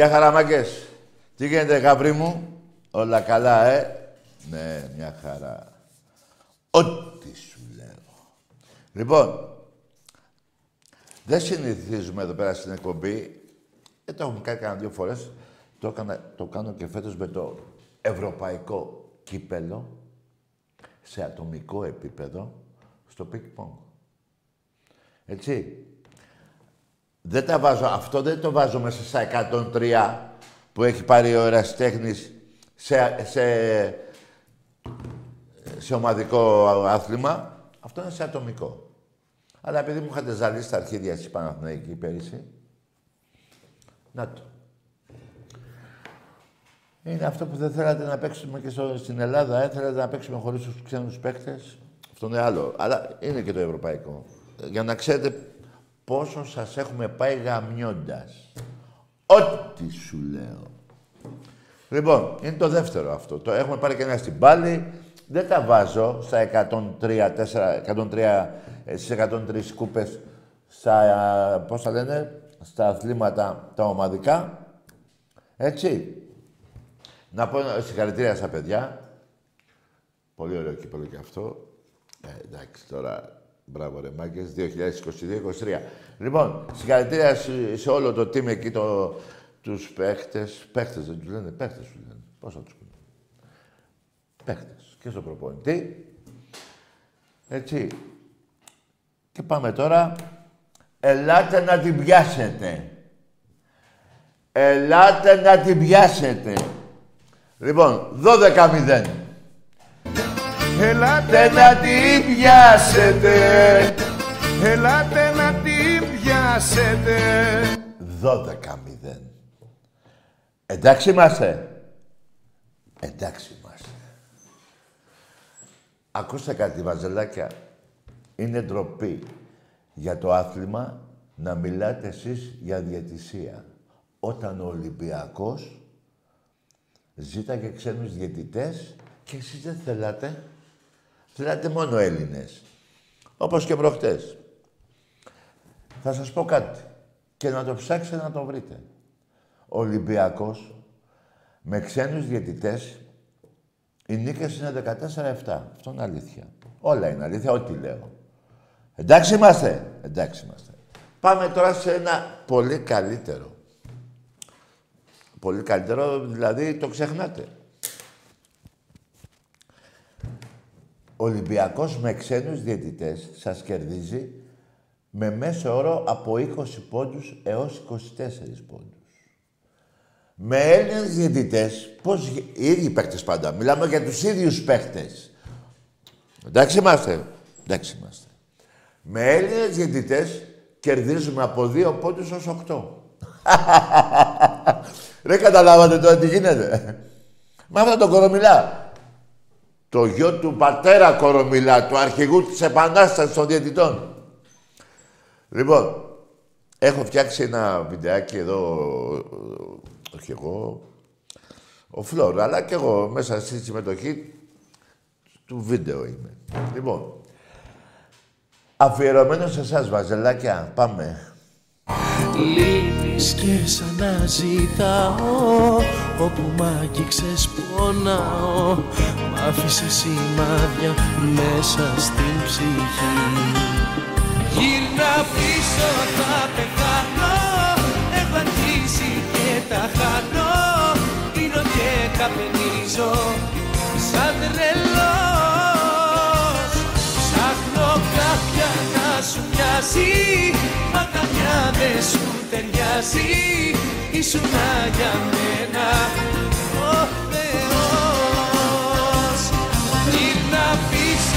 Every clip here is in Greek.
Γεια χαραμάκες. Τι γίνεται, γαμπρέ μου; Όλα καλά, ε; Ναι, μια χαρά. Ό,τι σου λέω. Λοιπόν, δεν συνηθίζουμε εδώ πέρα στην εκπομπή. Δεν το έχουμε κάνει κανένα δύο φορές. Το, έκανα, το κάνω και φέτος με το ευρωπαϊκό κύπελο σε ατομικό επίπεδο στο peak Έτσι. Δεν τα βάζω, αυτό δεν το βάζω μέσα στα 103 που έχει πάρει ο Εραστέχνης σε, σε, σε ομαδικό άθλημα. Αυτό είναι σε ατομικό. Αλλά επειδή μου είχατε ζαλίσει στα αρχίδια της Παναθηναϊκή πέρυσι, να το. Είναι αυτό που δεν θέλατε να παίξουμε και στο, στην Ελλάδα. Ε, θέλατε να παίξουμε χωρίς τους ξένους παίκτες; Αυτό είναι άλλο. Αλλά είναι και το ευρωπαϊκό. Για να ξέρετε πόσο σας έχουμε πάει γαμιώντας. Ό,τι σου λέω. Λοιπόν, είναι το δεύτερο αυτό. Το έχουμε πάρει και ένα στην πάλη. Δεν τα βάζω στα 103, 4, 103, στις 103 κούπες, στα, πώς θα λένε, στα αθλήματα τα ομαδικά. Έτσι. Να πω συγχαρητήρια στα παιδιά. Πολύ ωραίο κύπελο και αυτό. Ε, εντάξει, τώρα Μπράβο ρε μάγκες, 2022-2023. Λοιπόν, συγχαρητήρια σε, όλο το team εκεί, το, τους παίχτες. Παίχτες δεν τους λένε, παίχτες σου λένε. Πώς θα τους πούνε. Παίχτες. Και στο προπονητή. Έτσι. Και πάμε τώρα. Ελάτε να την πιάσετε. Ελάτε να την πιάσετε. Λοιπόν, 12-0. Ελάτε να την πιάσετε Ελάτε να την πιάσετε Δώδεκα μηδέν. Εντάξει είμαστε. Εντάξει είμαστε. Ακούστε κάτι βαζελάκια. Είναι ντροπή για το άθλημα να μιλάτε εσείς για διαιτησία. Όταν ο Ολυμπιακός ζήταγε ξένους διαιτητές και εσείς δεν θέλατε. Θέλατε μόνο Έλληνες. Όπως και προχτές. Θα σας πω κάτι. Και να το ψάξετε να το βρείτε. Ο Ολυμπιακός με ξένους διαιτητές οι νίκες είναι 14-7. Αυτό είναι αλήθεια. Όλα είναι αλήθεια, ό,τι λέω. Εντάξει είμαστε. Εντάξει είμαστε. Πάμε τώρα σε ένα πολύ καλύτερο. Πολύ καλύτερο, δηλαδή το ξεχνάτε. Ολυμπιακός με ξένους διαιτητές σας κερδίζει με μέσο όρο από 20 πόντους έως 24 πόντους. Με Έλληνες διαιτητές, πώς οι ίδιοι παίκτες πάντα, μιλάμε για τους ίδιους παίκτες. Εντάξει είμαστε. Εντάξει είμαστε. Με Έλληνες διαιτητές κερδίζουμε από 2 πόντους ως 8. Δεν καταλάβατε τώρα τι γίνεται. Με αυτά τον κορομιλά. Το γιο του πατέρα Κορομιλά, του αρχηγού της Επανάστασης των Διαιτητών. Λοιπόν, έχω φτιάξει ένα βιντεάκι εδώ, όχι εγώ, ο Φλόρ, αλλά και εγώ μέσα στη συμμετοχή του βίντεο είμαι. Λοιπόν, αφιερωμένο σε εσάς, Βαζελάκια, πάμε. Λείπεις και σαν να ζητάω Όπου μ' άγγιξες πονάω Μ' άφησες σημάδια μέσα στην ψυχή. Γύρνα πίσω θα πεθάνω. Έχω αρχίσει και τα χάνω. Πίνω και καπνίζω. Σαν τρελός. Ψάχνω κάποια να σου μοιάζει. Μα καμιά δεν σου ταιριάζει. Ήσουν για μένα. Ο Θεός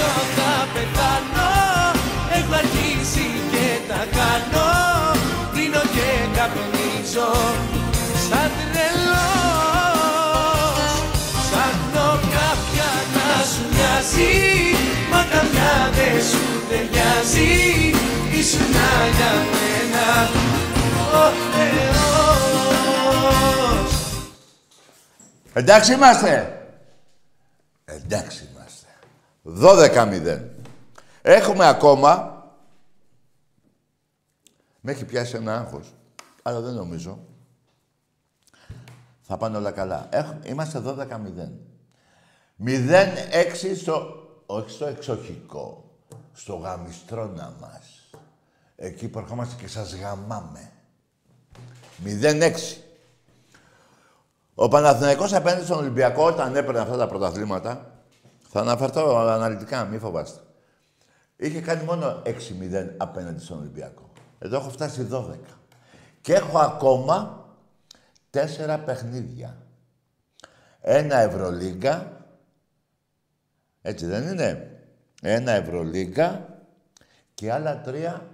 πίσω θα πεθάνω. Έχω αρχίσει και τα κάνω. Πίνω και καπνίζω. Σαν τρελός. Ψάχνω κάποια να σου μοιάζει Μα καμιά δεν σου ταιριάζει. Ήσουν για μένα ο Θεός. Εντάξει είμαστε. Εντάξει. είμαστε. 12-0. Έχουμε ακόμα... Με έχει πιάσει ένα άγχος. Αλλά δεν νομίζω. Θα πάνε όλα καλά. Έχουμε, είμαστε 12-0. 0-6 στο... Όχι στο εξοχικό. Στο γαμιστρώνα μας. Εκεί που ερχόμαστε και σας γαμάμε. 0-6. Ο Παναθηναϊκός απέναντι στον Ολυμπιακό όταν έπαιρνε αυτά τα πρωταθλήματα, θα αναφερθώ αναλυτικά, μη φοβάστε. Είχε κάνει μόνο 6-0 απέναντι στον Ολυμπιακό. Εδώ έχω φτάσει 12. Και έχω ακόμα τέσσερα παιχνίδια. Ένα Ευρωλίγκα, έτσι δεν είναι, ένα Ευρωλίγκα και άλλα τρία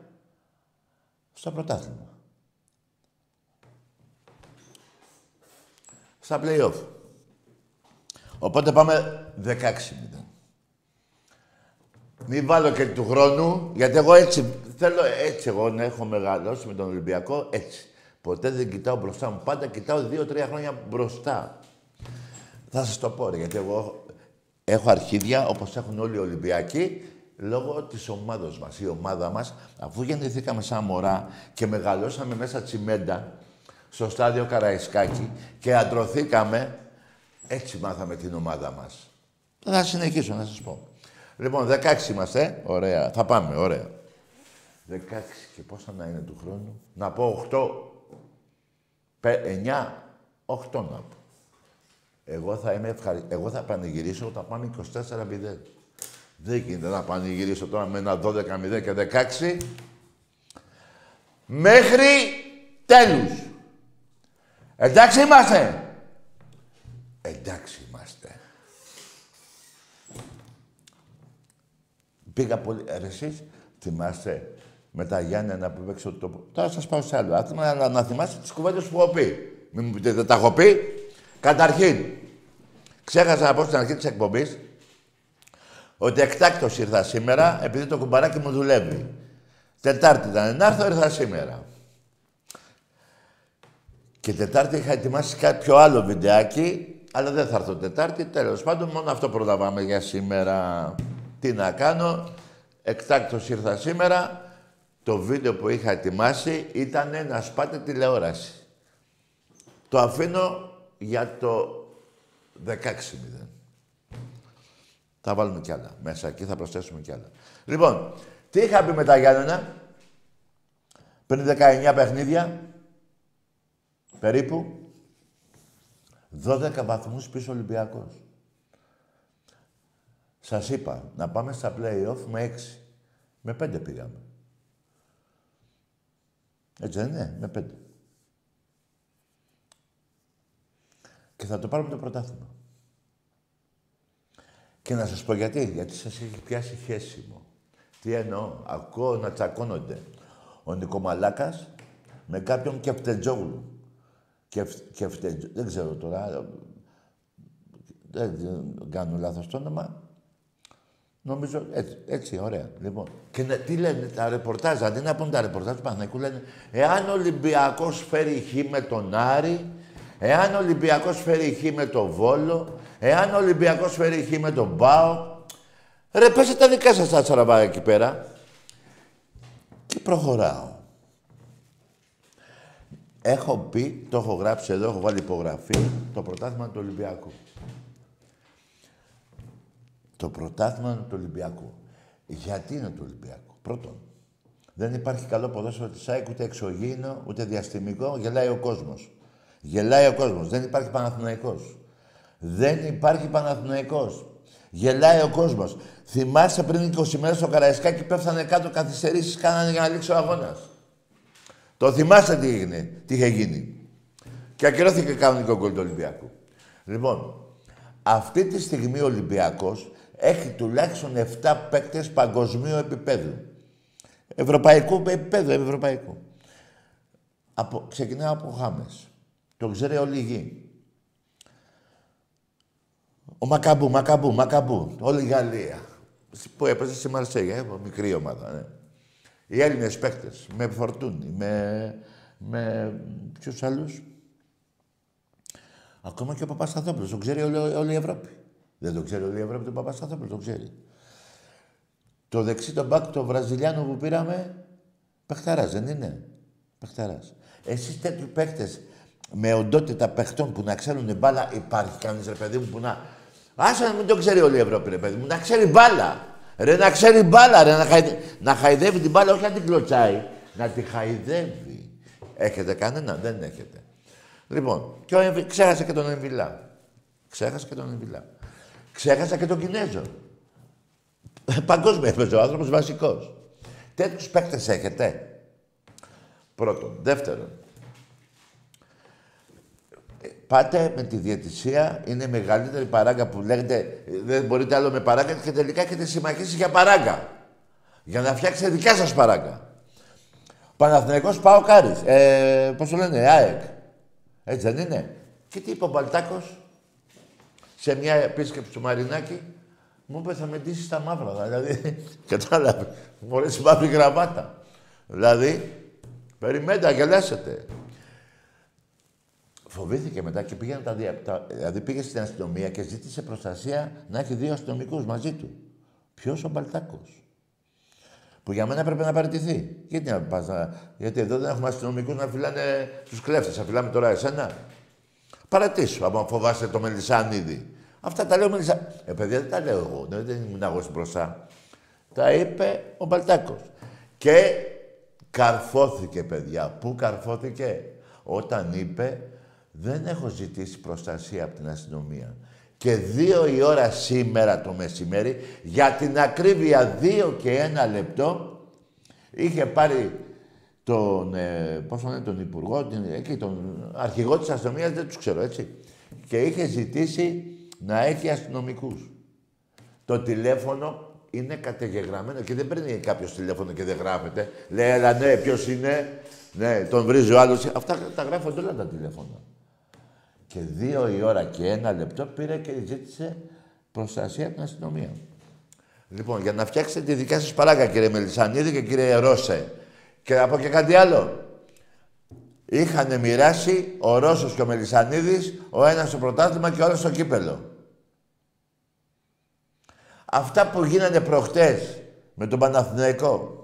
στο πρωτάθλημα. Στα play-off. Οπότε πάμε 16-0. Μην βάλω και του χρόνου, γιατί εγώ έτσι θέλω έτσι εγώ να έχω μεγαλώσει με τον Ολυμπιακό έτσι. Ποτέ δεν κοιτάω μπροστά μου. Πάντα κοιτάω δύο-τρία χρόνια μπροστά. Θα σας το πω, ρε, γιατί εγώ έχω αρχίδια όπως έχουν όλοι οι Ολυμπιακοί λόγω της ομάδος μας. Η ομάδα μας, αφού γεννηθήκαμε σαν μωρά και μεγαλώσαμε μέσα τσιμέντα στο στάδιο Καραϊσκάκη και αντρωθήκαμε, έτσι μάθαμε την ομάδα μας. Θα συνεχίσω να σας πω. Λοιπόν, 16 είμαστε. Ωραία. Θα πάμε. Ωραία. 16 και πόσα να είναι του χρόνου; Να πω 8. 9. 8 να πω. Εγώ θα είμαι ευχαρι... Εγώ θα πανηγυρίσω όταν πάμε 24-0. Δεν γίνεται να πανηγυρίσω τώρα με ένα 12-0 και 16. Μέχρι τέλους. Εντάξει είμαστε. Εντάξει είμαστε. Πήγα πολύ... Ρε εσείς θυμάστε με τα Γιάννενα που παίξω το... Τώρα σας πάω σε άλλο άθλημα, αλλά να θυμάστε τις κουβέντες που έχω πει. Μην μου πείτε, δεν τα έχω πει. Καταρχήν, ξέχασα να πω στην αρχή της εκπομπής ότι εκτάκτος ήρθα σήμερα επειδή το κουμπαράκι μου δουλεύει. Τετάρτη ήταν να έρθω, ήρθα σήμερα. Και Τετάρτη είχα ετοιμάσει κάποιο άλλο βιντεάκι, αλλά δεν θα έρθω Τετάρτη. Τέλος πάντων, μόνο αυτό προλαβάμε για σήμερα. Τι να κάνω. Εκτάκτος ήρθα σήμερα. Το βίντεο που είχα ετοιμάσει ήταν να σπάτε τηλεόραση. Το αφήνω για το 16-0. Θα βάλουμε κι άλλα μέσα εκεί, θα προσθέσουμε κι άλλα. Λοιπόν, τι είχα πει με τα Γιάννενα; Πριν 19 παιχνίδια, περίπου 12 βαθμούς πίσω Ολυμπιακός. Σας είπα, να πάμε στα play-off με 6. Με 5 πήγαμε. Έτσι δεν είναι, με 5. Και θα το πάρουμε το πρωτάθλημα. Και να σας πω γιατί. Γιατί σας έχει πιάσει χέσιμο. Τι εννοώ. Ακούω να τσακώνονται ο Νικομαλάκας με κάποιον Κεφτετζόγλου. Κεφ, κεφτετζ... Δεν ξέρω τώρα. Δεν κάνω λάθος το όνομα. Νομίζω έτσι, έτσι ωραία. Λοιπόν. Και να- τι λένε τα ρεπορτάζ, αντί να πούν τα ρεπορτάζ του Παναθηναϊκού, λένε εάν ο Ολυμπιακός φέρει χ με τον Άρη, εάν ο Ολυμπιακός φέρει χ με τον Βόλο, εάν ο Ολυμπιακός φέρει χ με τον Μπάο. Ρε, πέστε τα δικά σας τα τσαραβά εκεί πέρα. Και προχωράω. Έχω πει, το έχω γράψει εδώ, έχω βάλει υπογραφή, το πρωτάθλημα του Ολυμπιακού. Το πρωτάθλημα του Ολυμπιακού. Γιατί είναι του Ολυμπιακού; Πρώτον, δεν υπάρχει καλό ποδόσφαιρο της ΑΕΚ, ούτε εξωγήινο, ούτε διαστημικό. Γελάει ο κόσμος. Γελάει ο κόσμος. Δεν υπάρχει Παναθηναϊκός. Δεν υπάρχει Παναθηναϊκός. Γελάει ο κόσμος. Θυμάσαι πριν 20 μέρες στο Καραϊσκάκι πέφτανε κάτω καθυστερήσεις, κάνανε για να λήξει ο αγώνας. Το θυμάστε τι έγινε, τι είχε γίνει. Και ακυρώθηκε κανονικό γκολ του Ολυμπιακού. Λοιπόν, αυτή τη στιγμή ο Ολυμπιακός έχει τουλάχιστον 7 παίκτες παγκοσμίου επίπεδου. Ευρωπαϊκού επίπεδου, ευρωπαϊκού. Από, ξεκινάω από Χάμες. Το ξέρει όλη η γη. Ο Μακαμπού, Μακαμπού, Μακαμπού. Όλη η Γαλλία. Που έπαιζε στη Μαρσέγια, ε, μικρή ομάδα. Ναι. Οι Έλληνες παίκτες, με Φορτούνι, με... με ποιους άλλους. Ακόμα και ο Παπασταθόπουλος, το ξέρει όλη, όλη η Ευρώπη. Δεν το ξέρει όλη η Ευρώπη, τον Παπασταθόπουλος, το ξέρει. Το δεξί, τον μπακ, το Βραζιλιάνο που πήραμε, παιχταράς, δεν είναι; Παιχταράς. Εσείς τέτοιου παίκτες με οντότητα παιχτών που να ξέρουν μπάλα, υπάρχει κανείς ρε παιδί μου που να... Άσε να μην το ξέρει όλη η Ευρώπη ρε παιδί μου, να ξέρει μπάλα. Ρε να ξέρει μπάλα, ρε να, χαϊδε... να χαϊδεύει την μπάλα, όχι να την κλωτσάει, να τη χαϊδεύει. Έχετε κανένα, δεν έχετε. Λοιπόν, και ο Εμβι... ξέχασε και τον Εμβιλά. Ξέχασε και τον Εμβιλά. Ξέχασα και τον Κινέζο. Παγκόσμιος έπαιζε ο άνθρωπος βασικός. Τέτοιους παίκτες έχετε. Πρώτον. Δεύτερον. Ε, Πάτε με τη διαιτησία, είναι η μεγαλύτερη παράγκα που λέγεται ε, δεν μπορείτε άλλο με παράγκα και τελικά έχετε συμμαχίσει για παράγκα. Για να φτιάξετε δικιά σας παράγκα. Παναθηναϊκός πάω Κάρις. Ε, πώς το λένε, ΑΕΚ. Έτσι δεν είναι. Και τι είπε ο Μπαλτάκος σε μια επίσκεψη του Μαρινάκη, μου είπε θα με ντύσεις στα μαύρα. Δηλαδή, κατάλαβε. Μου αρέσει μαύρη γραβάτα. Δηλαδή, περιμένετε να γελάσετε. Φοβήθηκε μετά και πήγαινε τα, δια... τα... Δηλαδή πήγε στην αστυνομία και ζήτησε προστασία να έχει δύο αστυνομικούς μαζί του. Ποιος ο Μπαλτάκος; Που για μένα πρέπει να παραιτηθεί. Γιατί, να πας να... Γιατί εδώ δεν έχουμε αστυνομικούς να φυλάνε τους κλέφτες. Θα φυλάμε τώρα εσένα. Παρατήσου, άμα φοβάσαι το Μελισανίδη. Αυτά τα λέω ο Μελισανίδη. Ε, παιδιά, δεν τα λέω εγώ. Δεν, δεν ήμουν εγώ στην μπροστά. Τα είπε ο Μπαλτάκος. Και καρφώθηκε, παιδιά. Πού καρφώθηκε; Όταν είπε, δεν έχω ζητήσει προστασία από την αστυνομία. Και δύο η ώρα σήμερα το μεσημέρι, για την ακρίβεια δύο και ένα λεπτό, είχε πάρει τον, ε, πώς τον, τον Υπουργό, την, εκεί, τον αρχηγό της αστυνομίας, δεν τους ξέρω, έτσι. Και είχε ζητήσει να έχει αστυνομικούς. Το τηλέφωνο είναι κατεγεγραμμένο και δεν παίρνει κάποιος τηλέφωνο και δεν γράφεται. Λέει, έλα ναι, ποιος είναι; Ναι, τον βρίζει ο άλλος. Αυτά τα γράφονται όλα τα τηλέφωνα. Και δύο η ώρα και ένα λεπτό πήρε και ζήτησε προστασία από την αστυνομία. Λοιπόν, για να φτιάξετε τη δικιά σας παράγκα, κύριε Μελισανίδη και κύριε Ρώσε. Και να πω και κάτι άλλο. Είχαν μοιράσει ο Ρώσος και ο Μελισανίδης, ο ένας στο πρωτάθλημα και ο άλλος στο κύπελο. Αυτά που γίνανε προχτές με τον Παναθηναϊκό,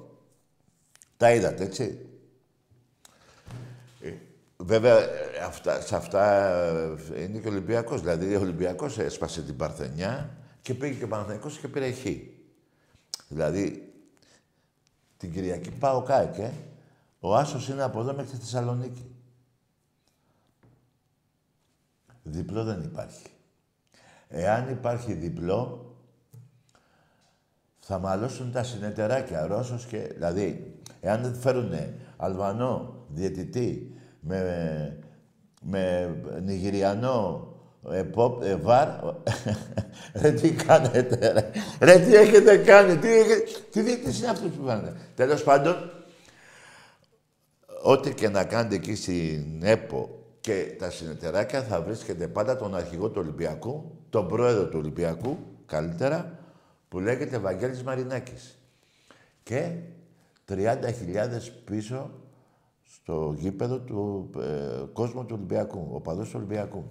τα είδατε, έτσι; Ε, Βέβαια, ε, αυτά, σε αυτά ε, είναι και ο Ολυμπιακός. Δηλαδή, ο Ολυμπιακός έσπασε την Παρθενιά και πήγε και ο Παναθηναϊκός και πήρε χ. Δηλαδή, την Κυριακή πάω κάκι, ε. Ο Άσος είναι από εδώ μέχρι τη Θεσσαλονίκη. Διπλό δεν υπάρχει. Εάν υπάρχει διπλό, θα μαλώσουν τα συνεταιράκια, Ρώσος και... Δηλαδή, εάν δεν φέρουν Αλβανό διαιτητή με, με Νιγηριανό επόπ, ε, βαρ, ρε τι κάνετε, ρε. ρε τι έχετε κάνει, τι, έχετε... τι διαιτητής είναι αυτός που κάνετε. Τέλος πάντων, ό,τι και να κάνετε εκεί στην ΕΠΟ και τα συνεταιράκια θα βρίσκετε πάντα τον αρχηγό του Ολυμπιακού, τον πρόεδρο του Ολυμπιακού, καλύτερα, που λέγεται Βαγγέλης Μαρινάκης. Και 30.000 πίσω στο γήπεδο του ε, κόσμου του Ολυμπιακού, ο παδός του Ολυμπιακού.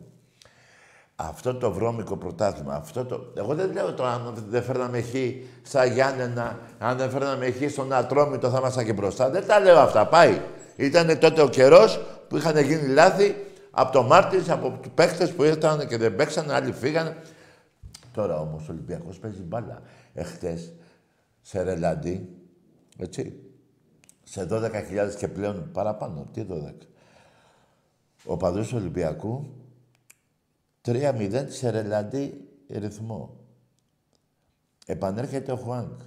Αυτό το βρώμικο πρωτάθλημα, αυτό το... Εγώ δεν λέω το αν δεν φέρναμε χ στα Γιάννενα, αν δεν φέρναμε χ στον Ατρόμητο θα ήμασταν και μπροστά. Δεν τα λέω αυτά, πάει. Ήταν τότε ο καιρός που είχαν γίνει λάθη από το Μάρτινς, από του παίχτε που ήρθαν και δεν παίξαν, άλλοι φύγανε. Τώρα όμως ο Ολυμπιακός παίζει μπάλα. Εχθές σε ρελαντί, έτσι, σε 12.000 και πλέον παραπάνω. Τι 12. Ο παδός του Ολυμπιακού 3-0 σε ρελαντί ρυθμό. Επανέρχεται ο Χουάνκ.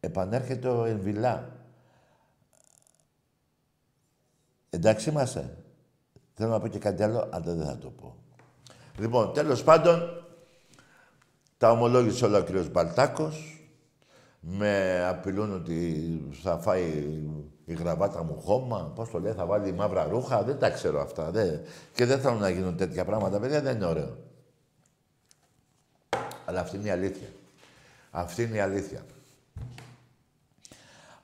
Επανέρχεται ο Εμβιλά. Εντάξει είμαστε. Θέλω να πω και κάτι άλλο, αλλά δεν θα το πω. Λοιπόν, τέλος πάντων, τα ομολόγησε όλα ο κύριος Μπαλτάκος. Με απειλούν ότι θα φάει η γραβάτα μου χώμα. Πώς το λέει, θα βάλει μαύρα ρούχα. Δεν τα ξέρω αυτά. Δεν... Και δεν θέλω να γίνουν τέτοια πράγματα, παιδιά. Δεν είναι ωραίο. Αλλά αυτή είναι η αλήθεια. Αυτή είναι η αλήθεια.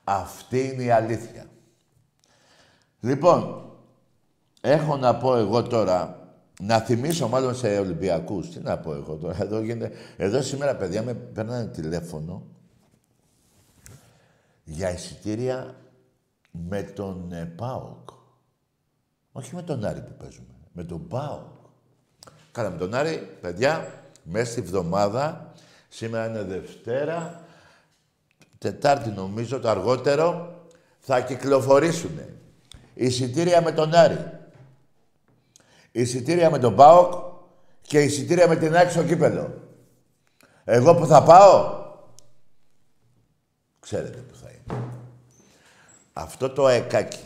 Αυτή είναι η αλήθεια. Λοιπόν, έχω να πω εγώ τώρα, να θυμίσω μάλλον σε Ολυμπιακούς. Τι να πω εγώ τώρα, εδώ, γίνεται, εδώ σήμερα παιδιά με παίρνανε τηλέφωνο για εισιτήρια με τον ε, ΠΑΟΚ. Όχι με τον Άρη που παίζουμε, με τον ΠΑΟΚ. Κάναμε τον Άρη, παιδιά, μέσα στη βδομάδα, σήμερα είναι Δευτέρα, Τετάρτη νομίζω το αργότερο, θα κυκλοφορήσουν εισιτήρια με τον Άρη, εισιτήρια με τον ΠΑΟΚ και εισιτήρια με την Άκη στο κύπελο. Εγώ που θα πάω, ξέρετε που θα είναι. Αυτό το αεκάκι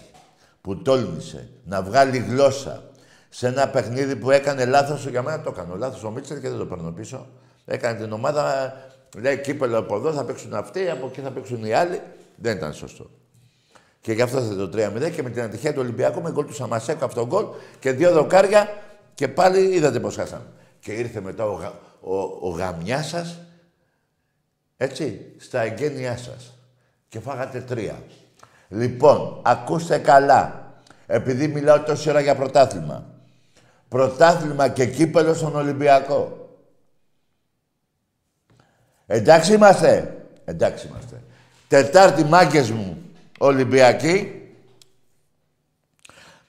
που τόλμησε να βγάλει γλώσσα σε ένα παιχνίδι που έκανε λάθος, για μένα το έκανε λάθος ο Μίτσελ και δεν το παίρνω πίσω. Έκανε την ομάδα, λέει κύπελο από εδώ θα παίξουν αυτοί, από εκεί θα παίξουν οι άλλοι. Δεν ήταν σωστό. Και γι' αυτό θα το 3-0 και με την ατυχία του Ολυμπιακού με γκολ του Σαμασέκου αυτό γκολ και δύο δοκάρια και πάλι είδατε πώς χάσαμε. Και ήρθε μετά ο, γα, ο, ο γαμιάς σας, έτσι, στα εγγένειά σας. Και φάγατε τρία. Λοιπόν, ακούστε καλά. Επειδή μιλάω τόση ώρα για πρωτάθλημα. Πρωτάθλημα και κύπελο στον Ολυμπιακό. Εντάξει είμαστε. Εντάξει είμαστε. Τετάρτη μάγκες μου Ολυμπιακή.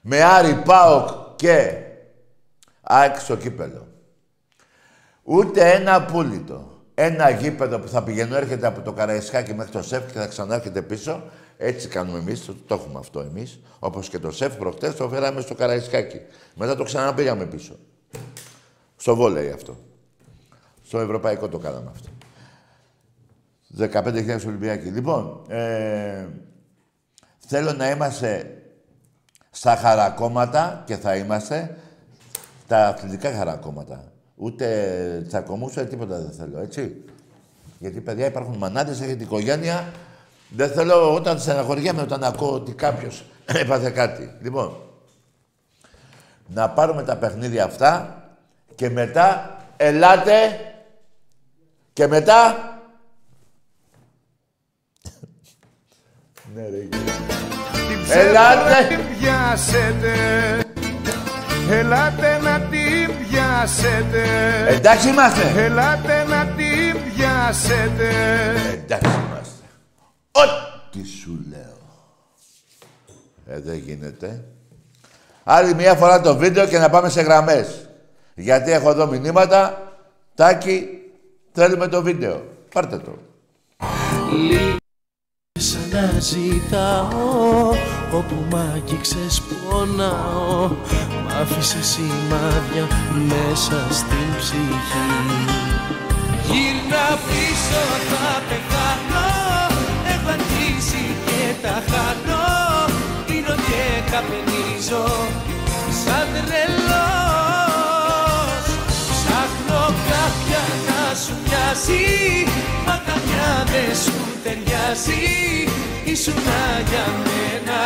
Με Άρη Πάοκ και ΑΕΚ στο κύπελο. Ούτε ένα απόλυτο. Ένα γήπεδο που θα πηγαίνω έρχεται από το Καραϊσκάκι μέχρι το ΣΕΦ και θα ξανάρχεται πίσω. Έτσι κάνουμε εμείς, το, το έχουμε αυτό εμείς. Όπως και το ΣΕΦ προχτές το φέραμε στο Καραϊσκάκι. Μετά το ξαναπήγαμε πίσω. Στο βόλεϊ αυτό. Στο ευρωπαϊκό το κάναμε αυτό. 15.000 Ολυμπιακοί. Λοιπόν, ε, θέλω να είμαστε στα χαρακόμματα και θα είμαστε τα αθλητικά χαρακόμματα. Ούτε τσακωμούς, ούτε τίποτα δεν θέλω, έτσι. Γιατί, παιδιά, υπάρχουν μανάδες, έχετε οικογένεια. Δεν θέλω όταν στεναχωριέμαι όταν ακούω ότι κάποιος έπαθε κάτι. Λοιπόν, να πάρουμε τα παιχνίδια αυτά και μετά ελάτε και μετά... ναι, ρε, Ελάτε! Πιάσετε Ελάτε να την πιάσετε Εντάξει είμαστε! Ελάτε να την πιάσετε Εντάξει είμαστε. Ό,τι σου λέω. Ε, δεν γίνεται. Άλλη μία φορά το βίντεο και να πάμε σε γραμμές. Γιατί έχω εδώ μηνύματα. Τάκη, θέλουμε το βίντεο. Πάρτε το. Σαν να ζητάω όπου μ' άγγιξες πονάω Μ' άφησες σημάδια μέσα στην ψυχή Γύρνα πίσω θα πεθάνω και καπνίζω σαν τρελός. Ψάχνω κάποια να σου μοιάζει Μα καμιά δεν σου ταιριάζει. Ήσουν για μένα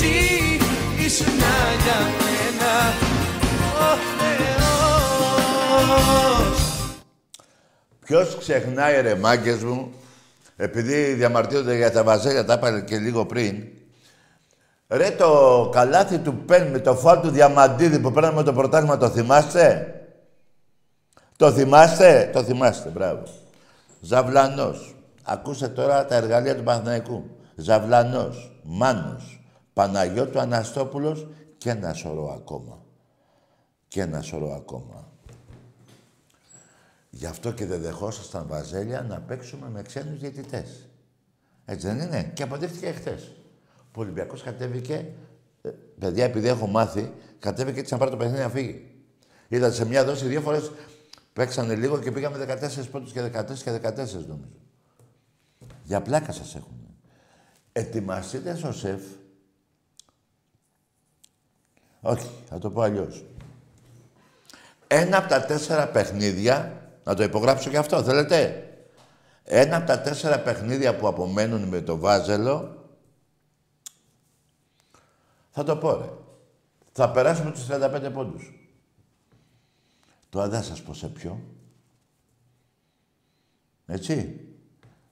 ταιριάζει Ήσουν για μένα ο Θεός Ποιος ξεχνάει ρε μάγκες μου, επειδή διαμαρτύρονται για τα βαζέλια, τα είπα και λίγο πριν, ρε το καλάθι του Πεν με το φάλ του Διαμαντίδη που πέραμε το πρωτάθλημα, το θυμάστε; Το θυμάστε, το θυμάστε, μπράβο. Ζαβλανός. Ακούστε τώρα τα εργαλεία του Παναθηναϊκού. Ζαβλανός, Μάνος, Παναγιώτου Αναστόπουλος και ένα σωρό ακόμα. Και ένα σωρό ακόμα. Γι' αυτό και δεν δεχόσασταν βαζέλια να παίξουμε με ξένους διαιτητές. Έτσι δεν είναι; Και αποδείχθηκε εχθές. Ο Ολυμπιακός κατέβηκε, ε, παιδιά επειδή έχω μάθει, κατέβηκε έτσι να πάρει το παιχνίδι να φύγει. Είδα σε μια δόση δύο φορές παίξανε λίγο και πήγαμε 14 πόντους και 14 και 14 νομίζω. Για πλάκα σας έχουν. Ετοιμαστείτε στο σεφ. Όχι, θα το πω αλλιώς. Ένα από τα τέσσερα παιχνίδια να το υπογράψω και αυτό, θέλετε; Ένα από τα τέσσερα παιχνίδια που απομένουν με το Βάζελο, θα το πω, ρε. Θα περάσουμε τους 35 πόντους. Τώρα δεν σας πω σε ποιο. Έτσι.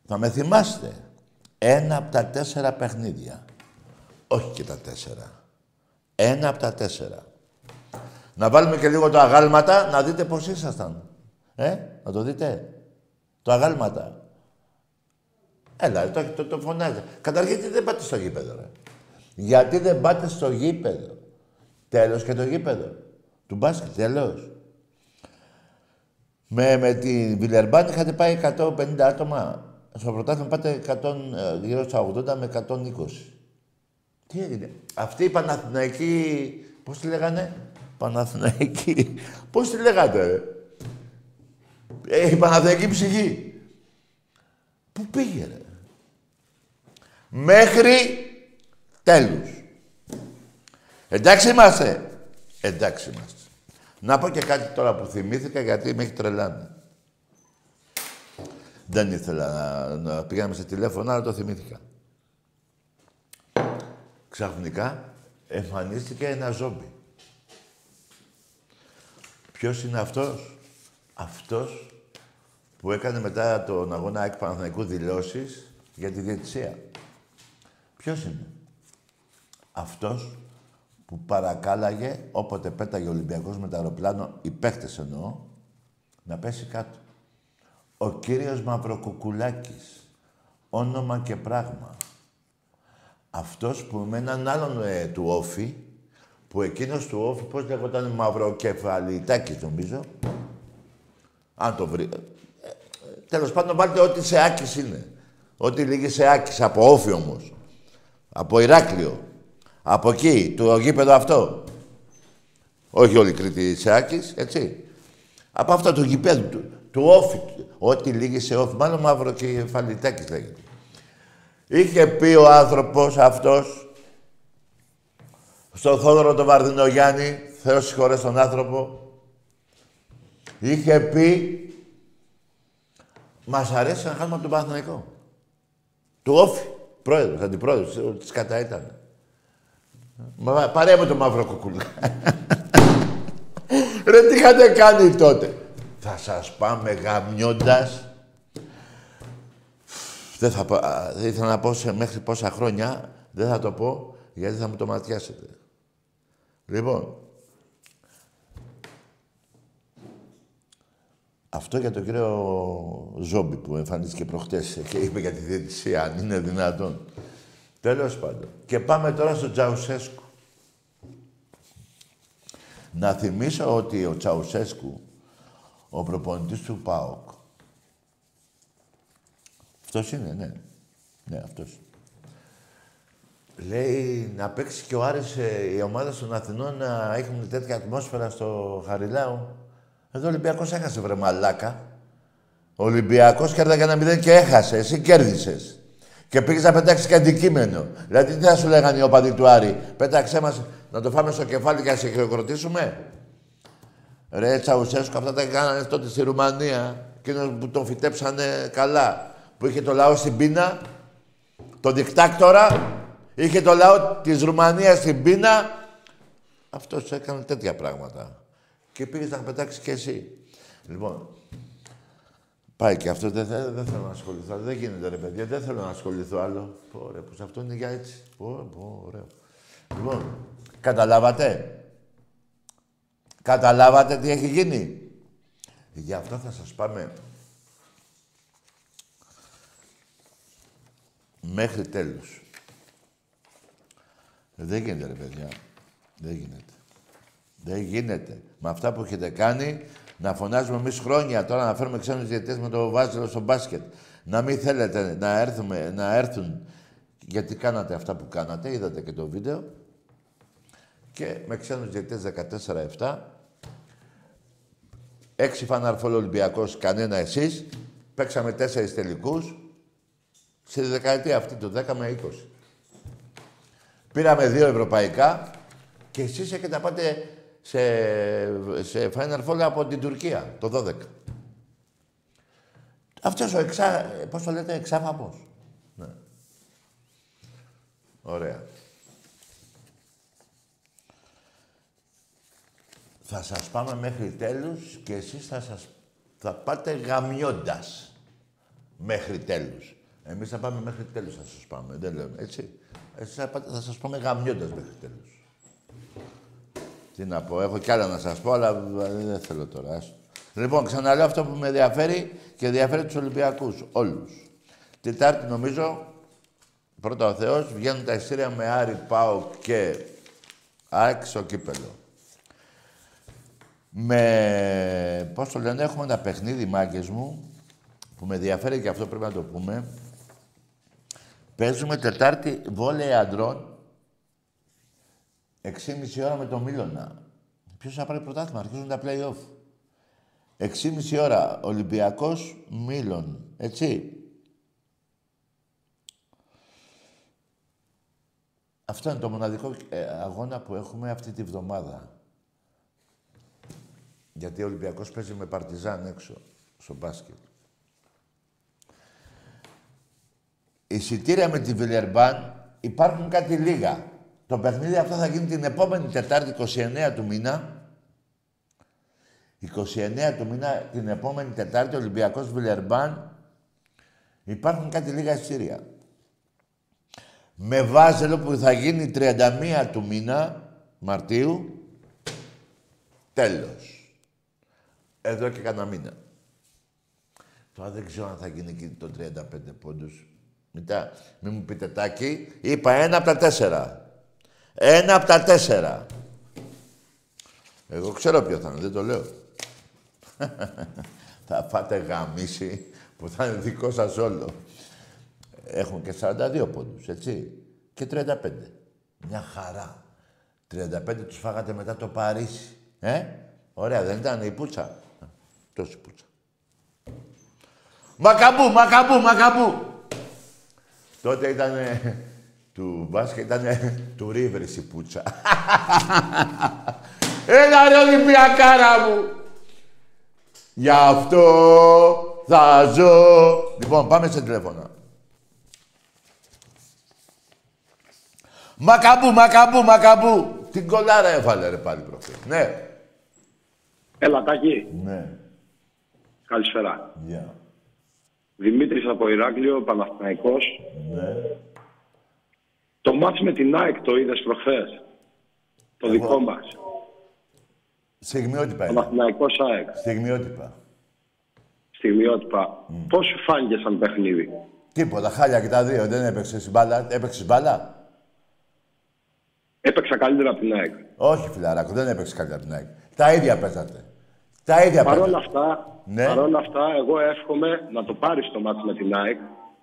Θα με θυμάστε. Ένα από τα τέσσερα παιχνίδια. Όχι και τα τέσσερα. Ένα από τα τέσσερα. Να βάλουμε και λίγο τα αγάλματα, να δείτε πώς ήσασταν. Ε, να το δείτε. Το αγάλματα. Έλα, το, το, το φωνάζει. Καταρχήν, γιατί δεν πάτε στο γήπεδο, ρε; Γιατί δεν πάτε στο γήπεδο; Τέλος και το γήπεδο. Του μπάσκετ, τέλος. Με, με τη Βιλερμπάν είχατε πάει 150 άτομα. Στο πρωτάθλημα πάτε 100, ε, γύρω στα 80 με 120. Τι έγινε; Αυτή η Παναθηναϊκή... Πώς τη λέγανε; Παναθηναϊκή. Πώς τη λέγατε, ρε; Ε, η Παναθηναϊκή ψυχή. Πού πήγε, ρε; Μέχρι τέλους. Εντάξει είμαστε. Εντάξει είμαστε. Να πω και κάτι τώρα που θυμήθηκα γιατί με έχει τρελάνει. Δεν ήθελα να, να πήγαμε σε τηλέφωνο, αλλά το θυμήθηκα. Ξαφνικά εμφανίστηκε ένα ζόμπι. Ποιος είναι αυτός; Αυτός που έκανε μετά τον αγώνα ΑΕΚ Παναθηναϊκού δηλώσεις για τη διαιτησία. Ποιος είναι; Αυτός που παρακάλαγε όποτε πέταγε ο Ολυμπιακός με το αεροπλάνο, οι παίχτες εννοώ, να πέσει κάτω. Ο κύριος Μαυροκουκουλάκης. Όνομα και πράγμα. Αυτός που με έναν άλλον ε, του όφη, που εκείνος του όφη, πώς λέγονταν, Μαυροκεφαλιτάκης νομίζω, αν το βρει. Ε, τέλος πάντων, βάλτε ό,τι σε άκης είναι. Ό,τι λίγη σε άκης, από όφη όμως. Από Ηράκλειο. Από εκεί, το γήπεδο αυτό. Όχι όλη η Κρήτη σε άκης, έτσι. Από αυτό το γήπεδο του, του όφη. Ό,τι λίγη σε όφη. Μάλλον μαύρο και φαλιτάκης λέγεται. Είχε πει ο άνθρωπος αυτός στον Θόδωρο τον Βαρδινογιάννη, Θεός συγχωρέ τον άνθρωπο, είχε πει μας αρέσει να χάσουμε από τον Παναθηναϊκό. Του όφη, πρόεδρος, αντιπρόεδρος, της κατά ήταν. Μα, παρέα με το μαύρο κουκούλα. Ρε, τι είχατε κάνει τότε. Θα σας πάμε γαμιώντας. Δεν θα, δεν ήθελα να πω σε μέχρι πόσα χρόνια, δεν θα το πω, γιατί θα μου το ματιάσετε. Λοιπόν, αυτό για τον κύριο Ζόμπι που εμφανίστηκε προχτές και είπε για τη διαιτησία, αν είναι δυνατόν. Τέλος πάντων. Και πάμε τώρα στο Τσαουσέσκου. Να θυμίσω ότι ο Τσαουσέσκου, ο προπονητής του ΠΑΟΚ, αυτός είναι, ναι. Ναι, αυτός. Λέει να παίξει και ο Άρης ε, η ομάδα των Αθηνών να έχουν τέτοια ατμόσφαιρα στο Χαριλάου. Εδώ ο Ολυμπιακός έχασε, βρε μαλάκα. Ο Ολυμπιακός κέρδαγε ένα μηδέν και έχασε. Εσύ κέρδισες. Και πήγες να πετάξεις και αντικείμενο. Δηλαδή τι θα σου λέγανε οι οπαδοί του Άρη. Πέταξέ μας να το φάμε στο κεφάλι και να σε χειροκροτήσουμε; Ρε Τσαουσέσκο, αυτά τα κάνανε τότε στη Ρουμανία. Εκείνος που τον φυτέψανε καλά. Που είχε το λαό στην πείνα, τον δικτάκτορα, είχε το λαό της Ρουμανίας στην πείνα. Αυτός έκανε τέτοια πράγματα. Και πήγες να πετάξεις κι εσύ. Λοιπόν, πάει και αυτός. Δεν, θε- δεν θέλω να ασχοληθώ. Δεν γίνεται ρε παιδιά. Δεν θέλω να ασχοληθώ άλλο. Πω ρε, πως αυτό είναι για έτσι. Πω, πω, ωραίο. Λοιπόν, καταλάβατε; Καταλάβατε τι έχει γίνει; Γι' αυτό θα σας πάμε μέχρι τέλους. Δεν γίνεται ρε παιδιά. Δεν γίνεται. Δεν γίνεται. Με αυτά που έχετε κάνει, να φωνάζουμε εμείς χρόνια τώρα να φέρουμε ξένους διαιτητές με το βάζελο στο μπάσκετ. Να μην θέλετε να, έρθουμε, να έρθουν γιατί κάνατε αυτά που κάνατε, είδατε και το βίντεο. Και με ξένους διαιτητές 14-7. Έξι φαναρφόλο Ολυμπιακός, κανένα εσείς. Παίξαμε τέσσερις τελικούς. Στη δεκαετία αυτή, το 10 με 20. Πήραμε δύο ευρωπαϊκά και εσείς έχετε να πάτε σε, σε Final Four από την Τουρκία, το 12. Αυτός ο εξά... Πώς το λέτε, εξάφαμος. Ναι. Ωραία. Θα σας πάμε μέχρι τέλους και εσείς θα σας... θα πάτε γαμιώντας μέχρι τέλους. Εμείς θα πάμε μέχρι τέλους θα σας πάμε, δεν λέμε, έτσι. Εσείς θα, πάτε, θα σας πάμε γαμιώντας μέχρι τέλους. Τι να πω, έχω κι άλλα να σας πω, αλλά δεν θέλω τώρα. άστο. Λοιπόν, ξαναλέω αυτό που με ενδιαφέρει και ενδιαφέρει τους Ολυμπιακούς, όλους. Τετάρτη, νομίζω, πρώτα ο Θεός, βγαίνουν τα εισιτήρια με Άρη, Πάο και ΑΕΚ στο κύπελο. Με, πώς το λένε, έχουμε ένα παιχνίδι, μάγκες μου, που με ενδιαφέρει και αυτό πρέπει να το πούμε. Παίζουμε Τετάρτη βόλεϊ αντρών, 6,5 ώρα με το Μίλωνα. Ποιος θα πάρει πρωτάθλημα, αρχίζουν τα play-off. 6,5 ώρα Ολυμπιακός Μίλων, έτσι. Αυτό είναι το μοναδικό ε, αγώνα που έχουμε αυτή τη βδομάδα. Γιατί ο Ολυμπιακός παίζει με Παρτιζάν έξω, στο μπάσκετ. Εισιτήρια με τη Βιλερμπάν υπάρχουν κάτι λίγα. Το παιχνίδι αυτό θα γίνει την επόμενη Τετάρτη, 29 του μήνα. 29 του μήνα, την επόμενη Τετάρτη, Ολυμπιακός Βιλερμπάν. Υπάρχουν κάτι λίγα εισιτήρια. Με βάζελο που θα γίνει 31 του μήνα, Μαρτίου, τέλος. Εδώ και κανένα μήνα. Τώρα δεν ξέρω αν θα γίνει εκεί το 35 πόντους. Μετά, μην μου πείτε τάκι. Είπα ένα από τα τέσσερα. Ένα από τα τέσσερα. Εγώ ξέρω ποιο θα είναι, δεν το λέω. θα φάτε γαμίση που θα είναι δικό σας όλο. Έχουν και 42 πόντους, έτσι. Και 35. Μια χαρά. 35 τους φάγατε μετά το Παρίσι. Ε, ωραία, δεν ήταν η πουτσα. Τόση πουτσα. Μακαμπού, μακαμπού, μακαμπού. Τότε ήταν του μπάσκετ, ήταν του Ρίβερης η πουτσα. Έλα ρε Ολυμπιακάρα μου. Γι' αυτό θα ζω. Λοιπόν, πάμε σε τηλέφωνα. Μακαμπού, μακαμπού, μακαμπού. Την κολάρα έβαλε ρε πάλι προχθές. Ναι. Έλα, Τάκη. Ναι. Καλησπέρα. Γεια. Δημήτρης από Ηράκλειο, Παναθηναϊκός. Ναι. Το μάτς με την ΑΕΚ το είδες προχθές; Το δικό μας. Στιγμιότυπα είναι. Παναθηναϊκός ΑΕΚ. Στιγμιότυπα. Στιγμιότυπα. Πώς σου φάνηκε σαν παιχνίδι; Τίποτα, χάλια και τα δύο. Δεν έπαιξες μπάλα. Έπαιξες μπάλα; Έπαιξα καλύτερα από την ΑΕΚ. Όχι, φιλαράκο, δεν έπαιξες κάτι από την ΑΕΚ. Τα ίδια παίζατε. Τα ίδια Παρ' όλα παίζατε. αυτά, Ναι. παρ' όλα αυτά, εγώ εύχομαι να το πάρεις το μάτς με την ΑΕΚ.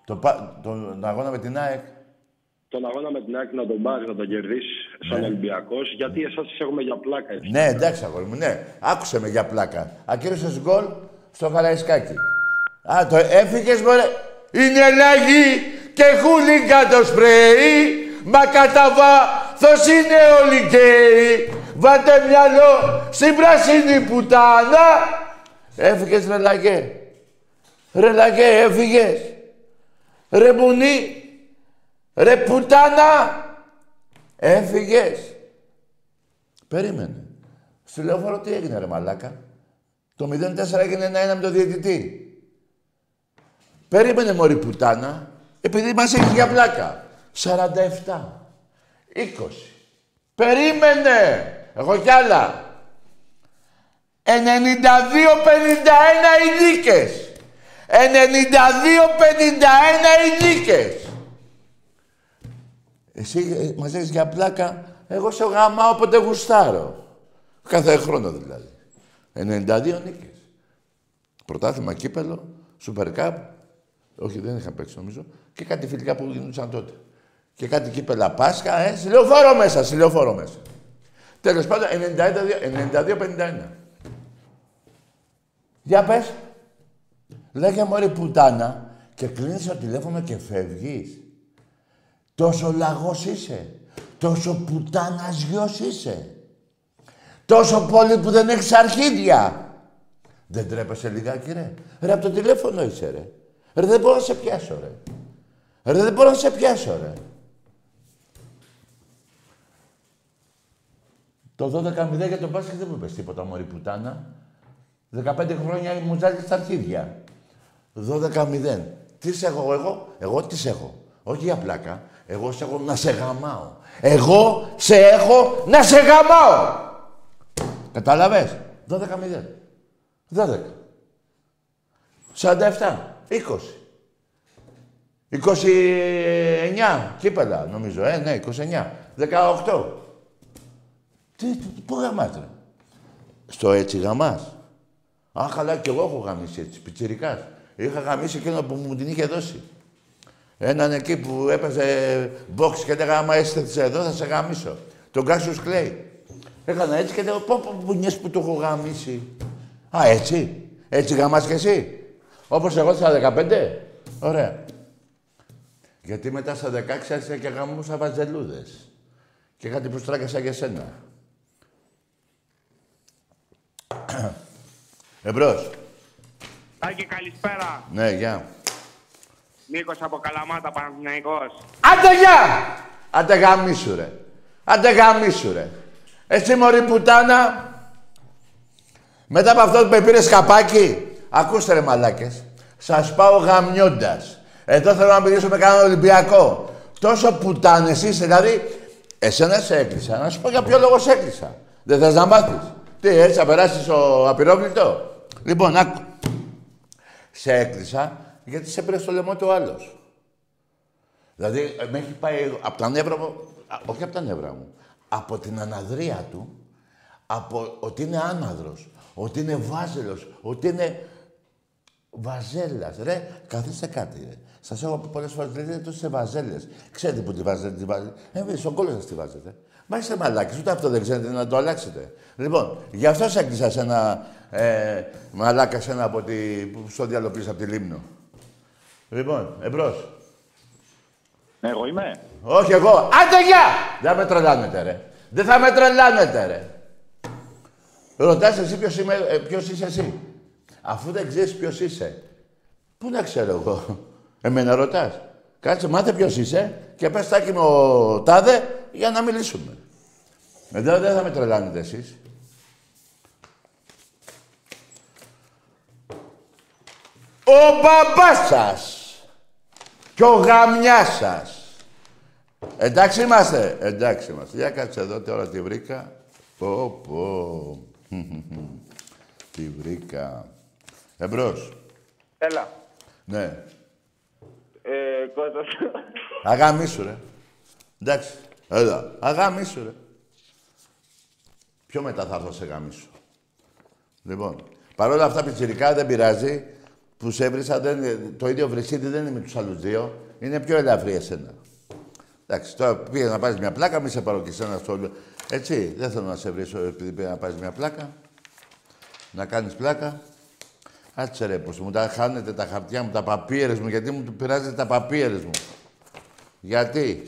Το, πα- τον αγώνα με την ΑΕΚ. Τον αγώνα με την ΑΕΚ να τον πάρεις, να τον κερδίσεις σαν Ολυμπιακός, γιατί εσάς σας έχουμε για πλάκα. έτσι. Ναι, εντάξει, αγόρι μου, ναι. Άκουσε με για πλάκα. Ακύρωσες γκολ στο Καραϊσκάκι. Α, το έφυγες, μωρέ. Είναι λαγί και χούλιγκα το σπρέι. Μα κατά βάθος είναι όλοι γκέι. Βάτε μυαλό στην πράσινη πουτάνα. Έφυγες ρε λαγέ. Ρε λαγέ, έφυγες. Ρε μπουνί. Ρε πουτάνα. Έφυγες. Περίμενε. Στη λεωφόρο τι έγινε ρε μαλάκα; Το 0-4 έγινε ένα-ένα με το διαιτητή. Περίμενε μωρή πουτάνα. Επειδή μας έχεις για πλάκα. 47. 20. Περίμενε. Έχω κι άλλα. 92-51 οι νίκες. 92-51 οι νίκες. Εσύ ε, μας έχεις για πλάκα, εγώ σε γαμάω όποτε γουστάρω. Κάθε χρόνο δηλαδή. 92 νίκες. Πρωτάθλημα κύπελο, Super Cup, όχι δεν είχα παίξει νομίζω, και κάτι φιλικά που γινόντουσαν τότε. Και κάτι κύπελα Πάσχα, ε, συλλεοφόρο μέσα, συλλεοφόρο μέσα. Τέλος πάντων, 92-51. Για πες. Λέγε μωρή πουτάνα και κλείνεις το τηλέφωνο και φεύγεις. Τόσο λαγός είσαι. Τόσο πουτάνας γιος είσαι. Τόσο πολύ που δεν έχεις αρχίδια. Δεν τρέπεσαι λιγάκι ρε. Ρε από το τηλέφωνο είσαι ρε. Ρε δεν μπορώ να σε πιάσω ρε. Ρε δεν μπορώ να σε πιάσω ρε. Το 12-0 για τον μπάσκετ δεν μου είπες τίποτα μωρή πουτάνα. 15 χρόνια μου ζάλει στα αρχίδια. 12-0. Τι σε έχω εγώ, εγώ τι σε έχω. Όχι για πλάκα. Εγώ σε έχω να σε γαμάω. Εγώ σε έχω να σε γαμάω. Κατάλαβες; 12-0. 12. 47. 20. 29 κύπελα, νομίζω. Ε, ναι, 29. 18. Τι, πού γαμάς, ρε; Στο έτσι γαμάς. Α, καλά, κι εγώ έχω γαμίσει έτσι, πιτσιρικάς. Είχα γαμίσει εκείνο που μου την είχε δώσει. Έναν εκεί που έπαιζε box και έλεγα άμα είστε εδώ θα σε γαμίσω. Τον Κάσιους Κλέη. Έκανα έτσι και λέω πω πω μπουνιές που το έχω γαμίσει. Α, έτσι. Έτσι γαμάς κι εσύ. Όπως εγώ στα 15. Ωραία. Γιατί μετά στα 16 άρχισα και γαμούσα βαζελούδες. Και κάτι που στράκασα για σένα. Εμπρός. Τάκη, καλησπέρα. Ναι, γεια. Νίκος από Καλαμάτα, Παναθηναϊκός. Άντε γεια! Άντε γαμίσου ρε. Άντε γαμίσου ρε. Εσύ μωρή πουτάνα. Μετά από αυτό που με πήρες καπάκι. Ακούστε ρε μαλάκες. Σας πάω γαμιώντας. Εδώ θέλω να μιλήσω με κανέναν Ολυμπιακό. Τόσο πουτάνες είσαι, δηλαδή, εσένα σε έκλεισα. Να σου πω για ποιο λόγο σε έκλεισα. Δεν θες να μάθεις. Τι, έτσι θα περάσεις ο απειρόβλητο; Λοιπόν, άκου. Σε έκλεισα γιατί σε πήρε στο λαιμό του άλλος. Δηλαδή, με έχει πάει από τα νεύρα μου, α, όχι από τα νεύρα μου, από την αναδρία του, από ότι είναι άναδρος, ότι είναι βάζελος, ότι είναι βαζέλας. Ρε, καθίστε κάτι, ρε. Σας έχω πει πολλές φορές, λέτε τόσο σε βαζέλες. Ξέρετε που τη βάζετε, τη βάζετε. Ε, στον κόλλο σας τη βάζετε. Μα είστε μαλάκες, ούτε αυτό δεν ξέρετε να το αλλάξετε. Λοιπόν, γι' αυτό σε έκλεισα σε ένα ε, μαλάκα σε ένα από τη, που στο διάλογο από τη Λίμνο. Λοιπόν, εμπρός. Ναι, εγώ είμαι. Όχι εγώ. Άντε γεια! Δεν θα με τρελάνετε, ρε. Δεν θα με τρελάνετε, ρε. Ρωτάς εσύ ποιος, είμαι, ε, ποιος είσαι εσύ. Αφού δεν ξέρεις ποιος είσαι. Πού να ξέρω εγώ. Εμένα ρωτάς. Κάτσε, μάθε ποιος είσαι και πες τάκι με ο τάδε για να μιλήσουμε. Εδώ δεν θα με τρελάνετε εσείς. Ο μπαμπάς σας και ο γαμιάς σας. Εντάξει είμαστε. Εντάξει είμαστε. Για κάτσε εδώ τώρα τη βρήκα. Πω, πω. τη βρήκα. Εμπρός. Έλα. Ναι. Ε, Κώστας. Αγαμίσου, ρε. Εντάξει. Έλα. Αγαμίσου, ρε. Πιο μετά θα έρθω σε γαμίσου. Λοιπόν, παρόλα αυτά πιτσιρικά δεν πειράζει. Που σε έβρισα, δεν, το ίδιο βρυσίδι δεν είναι με τους άλλους δύο. Είναι πιο ελαφρύ εσένα. Εντάξει, τώρα πήγες να πάρεις μια πλάκα, μη σε πάρω και εσένα στο... Έτσι, δεν θέλω να σε βρίσω επειδή πήγα να πάρεις μια πλάκα. Να κάνεις πλάκα. Άτσε ρε, πως μου τα χάνετε τα χαρτιά μου, τα παπίερες μου, γιατί μου του πειράζετε τα παπίερες μου. Γιατί;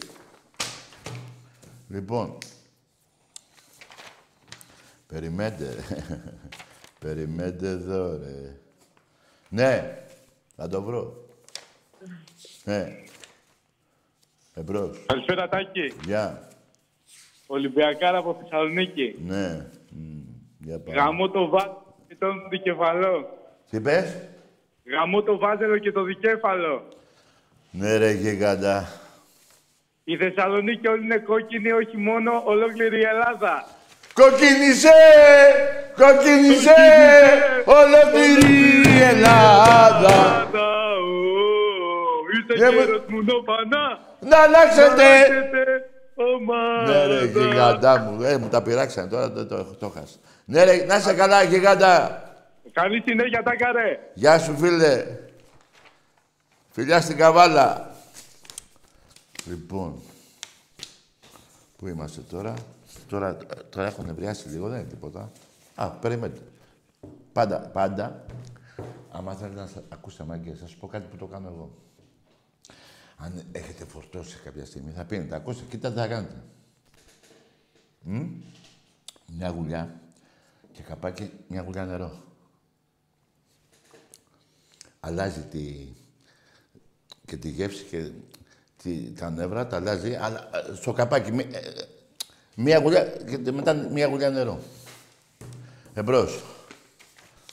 Λοιπόν. Περιμένετε. Περιμένετε εδώ, ρε. Ναι, θα το βρω. Ναι. Εμπρός. Καλησπέρα, Τάκη. Γεια. Ολυμπιακάρα από Θεσσαλονίκη. Ναι. Μμ, Για πάμε. Γαμώ το βάζελο και το δικεφαλό. Τι πες; Γαμώ το βάζελο και το δικέφαλο. Ναι ρε γιγάντα. Η Θεσσαλονίκη όλοι είναι κόκκινοι, όχι μόνο ολόκληρη η Ελλάδα. Κοκκίνησε! Κοκκίνησε! Ολόκληρη η Ελλάδα! Ελλάδα, ου, Είστε Ναι, μου- γέρος μου νοπανά. Να αλλάξετε! Είστε ομάδα. Ναι ρε γιγαντά μου. Ε, μου τα πειράξανε τώρα, το, το, το χάσα. Ναι ρε, να είσαι καλά γιγάντα. Καλή συνέχεια, Τάκα, ρε. Γεια σου φίλε. Φιλιά στην καβάλα. Λοιπόν, πού είμαστε τώρα; Τώρα, τώρα έχω νευριάσει λίγο, δεν είναι τίποτα. Α, περιμένετε. Πάντα, πάντα, άμα θέλετε να σα- ακούσετε μάγκες, θα σας πω κάτι που το κάνω εγώ. Αν έχετε φορτώσει κάποια στιγμή, θα πίνετε. Ακούστε, κοίτα τι θα κάνετε. Μμ, Μια γουλιά και καπάκι, μια γουλιά νερό. Αλλάζει τη, και τη γεύση και τη, τα νεύρα, τα αλλάζει, αλλά ε, στο καπάκι. μη- ε, ε, μία γουλιά και μετά μία γουλιά νερό. Εμπρός.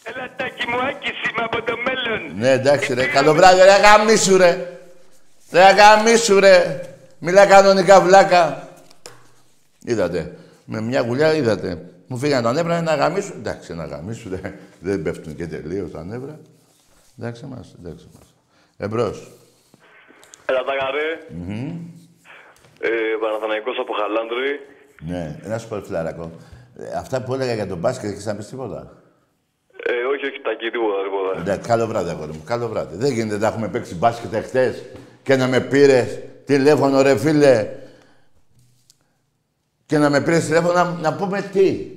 Έλα, Τάκη μου, Άκης είμαι από το μέλλον. Ναι, εντάξει ρε. Καλό βράδυ, ρε γαμίσου ρε. Ρε γαμίσου ρε. Μιλά κανονικά βλάκα. Είδατε. Με μια γουλιά είδατε. Μου φύγανε τα νεύρα να γαμίσου. Εντάξει, να γαμίσου. ρε. Δεν πέφτουν και τελείως τα νεύρα. Εντάξει μας, εντάξει μας. Εμπρός. Έλα τα καρέ. Ε, Παναθηναϊκός από Χαλάνδρη. Ναι, να σου πω φιλαράκο. Ε, αυτά που έλεγα για τον μπάσκετ, έχεις να πεις τίποτα; Ε, όχι, όχι, τα τίποτα, τίποτα. Εντάξει, καλό βράδυ, αγόρι μου. Καλό βράδυ. Δεν γίνεται να έχουμε παίξει μπάσκετ εχθές και να με πήρες τηλέφωνο, ρε φίλε. Και να με πήρες τηλέφωνο να, να πούμε τι.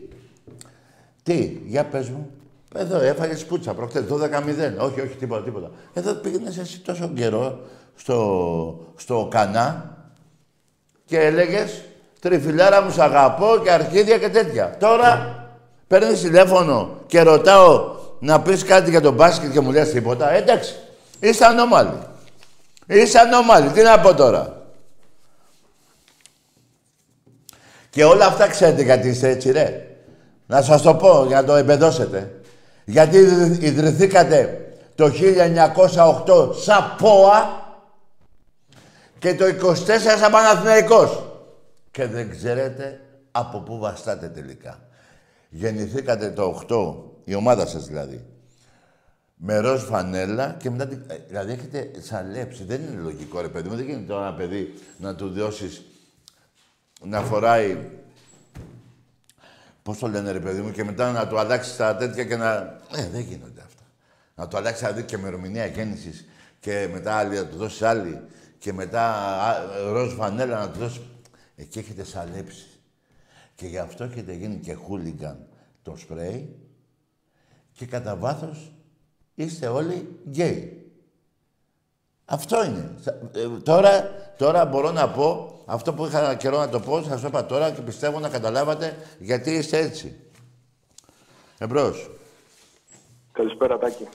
Τι, για πες μου. Εδώ έφαγες πουτσα προχτές, 12-0. Όχι, όχι, τίποτα, τίποτα. Εδώ πήγαινες εσύ τόσο καιρό στο, στο κανά και έλεγες τριφυλάρα μου σ' αγαπώ και αρχίδια και τέτοια. Τώρα παίρνεις τηλέφωνο και ρωτάω να πεις κάτι για τον μπάσκετ και μου λες τίποτα. Ε, εντάξει, είσαι ανώμαλη. Είσαι ανώμαλη. Τι να πω τώρα. Και όλα αυτά ξέρετε γιατί είστε έτσι, ρε. Να σας το πω για να το εμπεδώσετε. Γιατί ιδρυ- ιδρυθήκατε το 1908 σαν ΠΟΑ και το 24 σαν Παναθηναϊκός. Και δεν ξέρετε από πού βαστάτε τελικά. Γεννηθήκατε το 8, η ομάδα σας δηλαδή, με ροζ φανέλα και μετά... την- ε, Δηλαδή έχετε σαλέψει. Δεν είναι λογικό ρε παιδί μου. Δεν γίνεται τώρα ένα παιδί να του δώσεις να φοράει... Πώς το λένε ρε παιδί μου και μετά να του αλλάξει τα τέτοια και να... Ε, δεν γίνονται αυτά. Να του αλλάξει δηλαδή και ημερομηνία γέννησης και μετά άλλη να του δώσει άλλη και μετά α, ροζ φανέλα να του δώσει... Εκεί έχετε σαλέψει. Και γι' αυτό έχετε γίνει και χούλιγκαν το σπρέι και κατά βάθος είστε όλοι γκέι. Αυτό είναι. Σα- ε, τώρα, τώρα μπορώ να πω, αυτό που είχα καιρό να το πω, σας το είπα τώρα και πιστεύω να καταλάβατε γιατί είστε έτσι. Εμπρός. Καλησπέρα, Τάκη.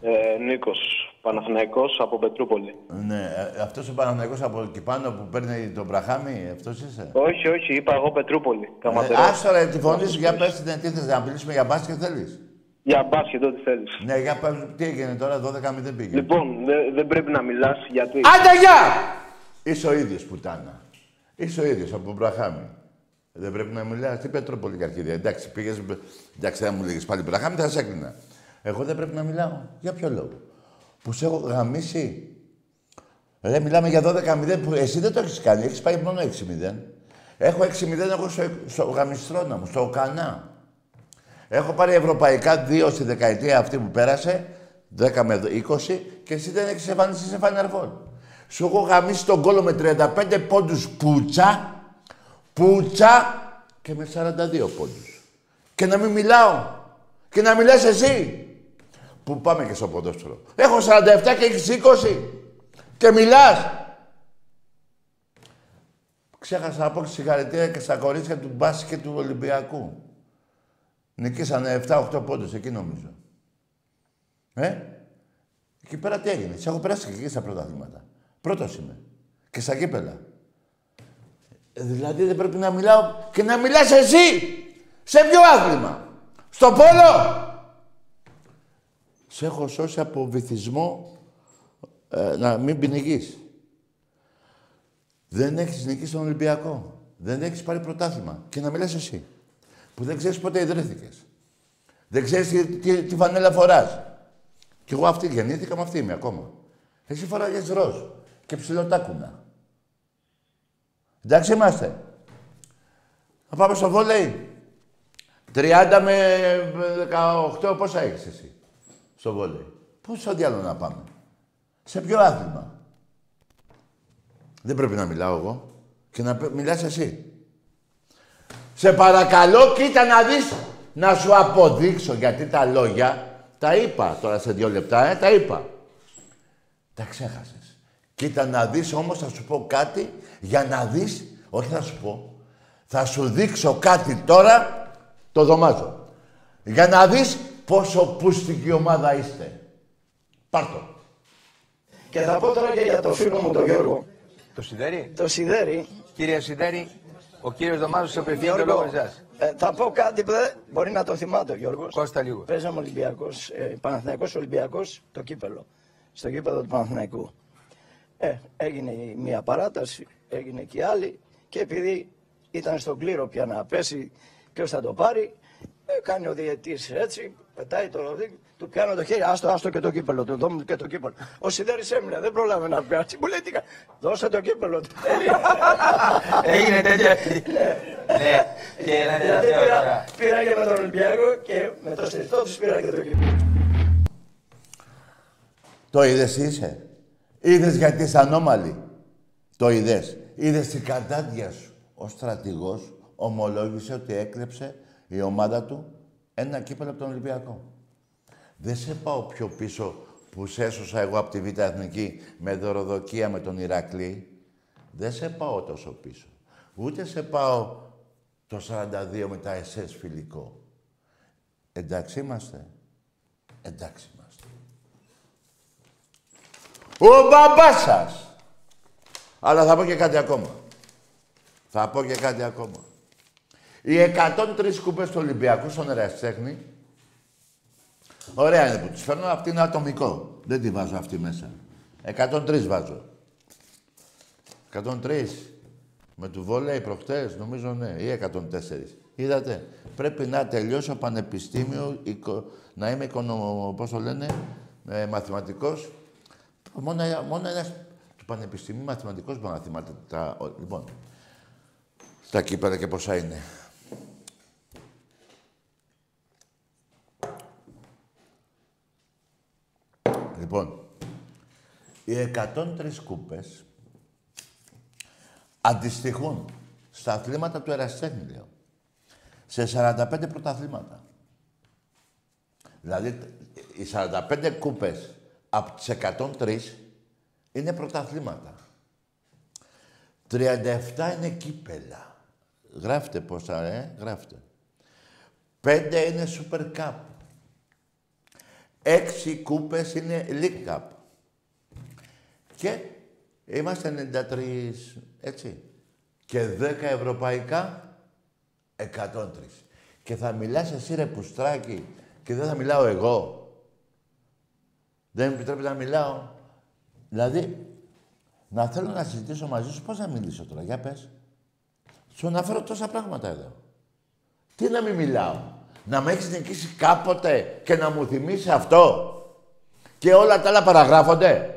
Ε, Νίκος, Παναθηναϊκός από Πετρούπολη. Ναι, ε, αυτός ο Παναθηναϊκός από εκεί πάνω που παίρνει τον Μπραχάμι, αυτός είσαι; Όχι, όχι, είπα εγώ Πετρούπολη. Ε, Καματερός. άσο ρε, τη φωνής σου, για πες την τι θες, να μιλήσουμε για μπάσκετ θέλεις; Για μπάσκετ, ό,τι θέλεις. Ναι, για πες, τι έγινε τώρα, 12-0 πήγε. Λοιπόν, δε- δεν πρέπει να μιλάς γιατί... Άντε, γεια! Είσαι ο ίδιος, πουτάνα. Είσαι ο ίδιος, από τον Μπραχάμι. Δεν πρέπει να μιλάς. Τι Πετρόπολη και Αρχίδια. Εντάξει, πήγες... Εντάξει, δεν μου λέγεις πάλι Μπραχάμι, θα σε έκλεινα. Εγώ δεν πρέπει να μιλάω. Για ποιο λόγο; Που σε έχω γαμίσει. Ρε, μιλάμε για 12-0 που εσύ δεν το έχεις κάνει. Έχεις πάει μόνο 6-0. Έχω 6-0 εγώ στο, στο γαμιστρώνα μου, στο κανά. Έχω πάρει ευρωπαϊκά δύο στη δεκαετία αυτή που πέρασε, 10 με 20, και εσύ δεν έχεις εμφανίσει σε Final Four. Σου έχω γαμίσει τον κόλο με 35 πόντους πουτσα, πουτσα και με 42 πόντους. Και να μην μιλάω. Και να μιλάς εσύ. Που πάμε και στο ποδόσφαιρο. Έχω 47 και έχεις 20. Και μιλάς. Ξέχασα να πω και συγχαρητήρια και στα κορίτσια του μπάσκετ του Ολυμπιακού. Νικήσανε 7-8 πόντους, εκεί νομίζω. Ε, εκεί πέρα τι έγινε; Σε έχω περάσει και εκεί στα πρωταθλήματα. Πρώτος είμαι. Και στα κύπελα. Ε, δηλαδή δεν πρέπει να μιλάω και να μιλάς εσύ. Σε ποιο άθλημα; Στο πόλο; Σε έχω σώσει από βυθισμό ε, να μην πεινικείς. Δεν έχεις νικήσει τον Ολυμπιακό. Δεν έχεις πάρει πρωτάθλημα. Και να μιλάς εσύ. Που δεν ξέρεις πότε ιδρύθηκες. Δεν ξέρεις τι, τι, τι φανέλα φοράς. Κι εγώ αυτή γεννήθηκα με αυτή είμαι ακόμα. Εσύ φοράγες ροζ και ψιλοτάκουνα. Εντάξει είμαστε. Θα πάμε στο βόλεϊ. 30 με 18 πόσα έχεις εσύ; Στο βόλεϊ. Πόσο διάλογο να πάμε. Σε ποιο άθλημα. Δεν πρέπει να μιλάω εγώ. Και να μιλάς εσύ. Σε παρακαλώ, κοίτα να δεις, να σου αποδείξω, γιατί τα λόγια τα είπα τώρα σε δύο λεπτά, ε, τα είπα. Τα ξέχασες. Κοίτα να δεις όμως, θα σου πω κάτι, για να δεις, όχι θα σου πω, θα σου δείξω κάτι τώρα, το δωμάζω. Για να δεις πόσο πούστικη ομάδα είστε. Πάρ' το. Και θα πω τώρα και για το φίλο μου τον Γιώργο. Το Σιδέρι. Το Σιδέρι. Κύριε Σιδέρι, ο κύριος Δωμάζος σε απευθύνει το Γιώργο, λόγο εσάς. ε, θα πω κάτι που δεν μπορεί να το θυμάται ο Γιώργος. Κώστα λίγο. Παίζαμε Ολυμπιακός, ε, Παναθηναϊκός Ολυμπιακός, το κύπελο. Στο κύπελο του Παναθηναϊκού. Ε, έγινε η μία παράταση, έγινε και η άλλη και επειδή ήταν στον κλήρο πια να πέσει ποιος θα το πάρει, ε, κάνει ο διαιτής έτσι, πετάει το ροδί, του πιάνω το χέρι, άστο, άστο και το κύπελο, του δώμου και το κύπελο. Ο Σιδέρης έμεινε, δεν πρόλαβε να πιάσει, μου λέει τι κα- δώσε το κύπελο του. Έγινε τέτοια. Ναι, και ένα Δηλαδή τελευταίο πήρα, τώρα. πήρα και με τον Ολυμπιακό και με το στριφτό τους πήρα και το κύπελο. Το είδες είσαι; Είδες γιατί είσαι ανώμαλη; Το είδες. Είδες την κατάδια σου. Ο στρατηγός ομολόγησε ότι έκλεψε η ομάδα του ένα κύπελο από τον Ολυμπιακό. Δεν σε πάω πιο πίσω που σε έσωσα εγώ από τη Β' Εθνική με δωροδοκία με τον Ηρακλή. Δεν σε πάω τόσο πίσω. Ούτε σε πάω το 42 με τα SS φιλικό. Εντάξει είμαστε. Εντάξει είμαστε. Ο μπαμπάς σας. Αλλά θα πω και κάτι ακόμα. Θα πω και κάτι ακόμα. Οι 103 κούπες του Ολυμπιακού στον Ερασιτέχνη, ωραία είναι που τους φέρνω, αυτή είναι ατομικό. Δεν τη βάζω αυτή μέσα. 103 βάζω. 103. Με του βόλεϊ προχτές, νομίζω ναι, ή 104. Είδατε, πρέπει να τελειώσω πανεπιστήμιο, οικο- να είμαι οικονομο, πώς το λένε, ε, μαθηματικός. Μόνο, μόνο ένας του πανεπιστημίου μαθηματικός μπορεί να θυμάται τα... ο- Λοιπόν, στα κύπερα και πόσα είναι. Λοιπόν, οι 103 κούπες αντιστοιχούν στα αθλήματα του Ερασιτέχνη, λέω. Σε 45 πρωταθλήματα. Δηλαδή, οι 45 κούπες από τις 103 είναι πρωταθλήματα. 37 είναι κύπελα. Γράφτε πόσα, ε, γράφτε. 5 είναι Super Cup. 6 κούπες είναι League Cup. Και είμαστε 93, έτσι. Και 10 ευρωπαϊκά, 103. Και θα μιλάς εσύ ρε πουστράκι και δεν θα μιλάω εγώ. Δεν μου επιτρέπει να μιλάω. Δηλαδή, να θέλω να συζητήσω μαζί σου, πώς να μιλήσω τώρα, για πες. Σου αναφέρω τόσα πράγματα εδώ. Τι να μην μιλάω; Να με έχεις νικήσει κάποτε και να μου θυμίσεις αυτό; Και όλα τα άλλα παραγράφονται;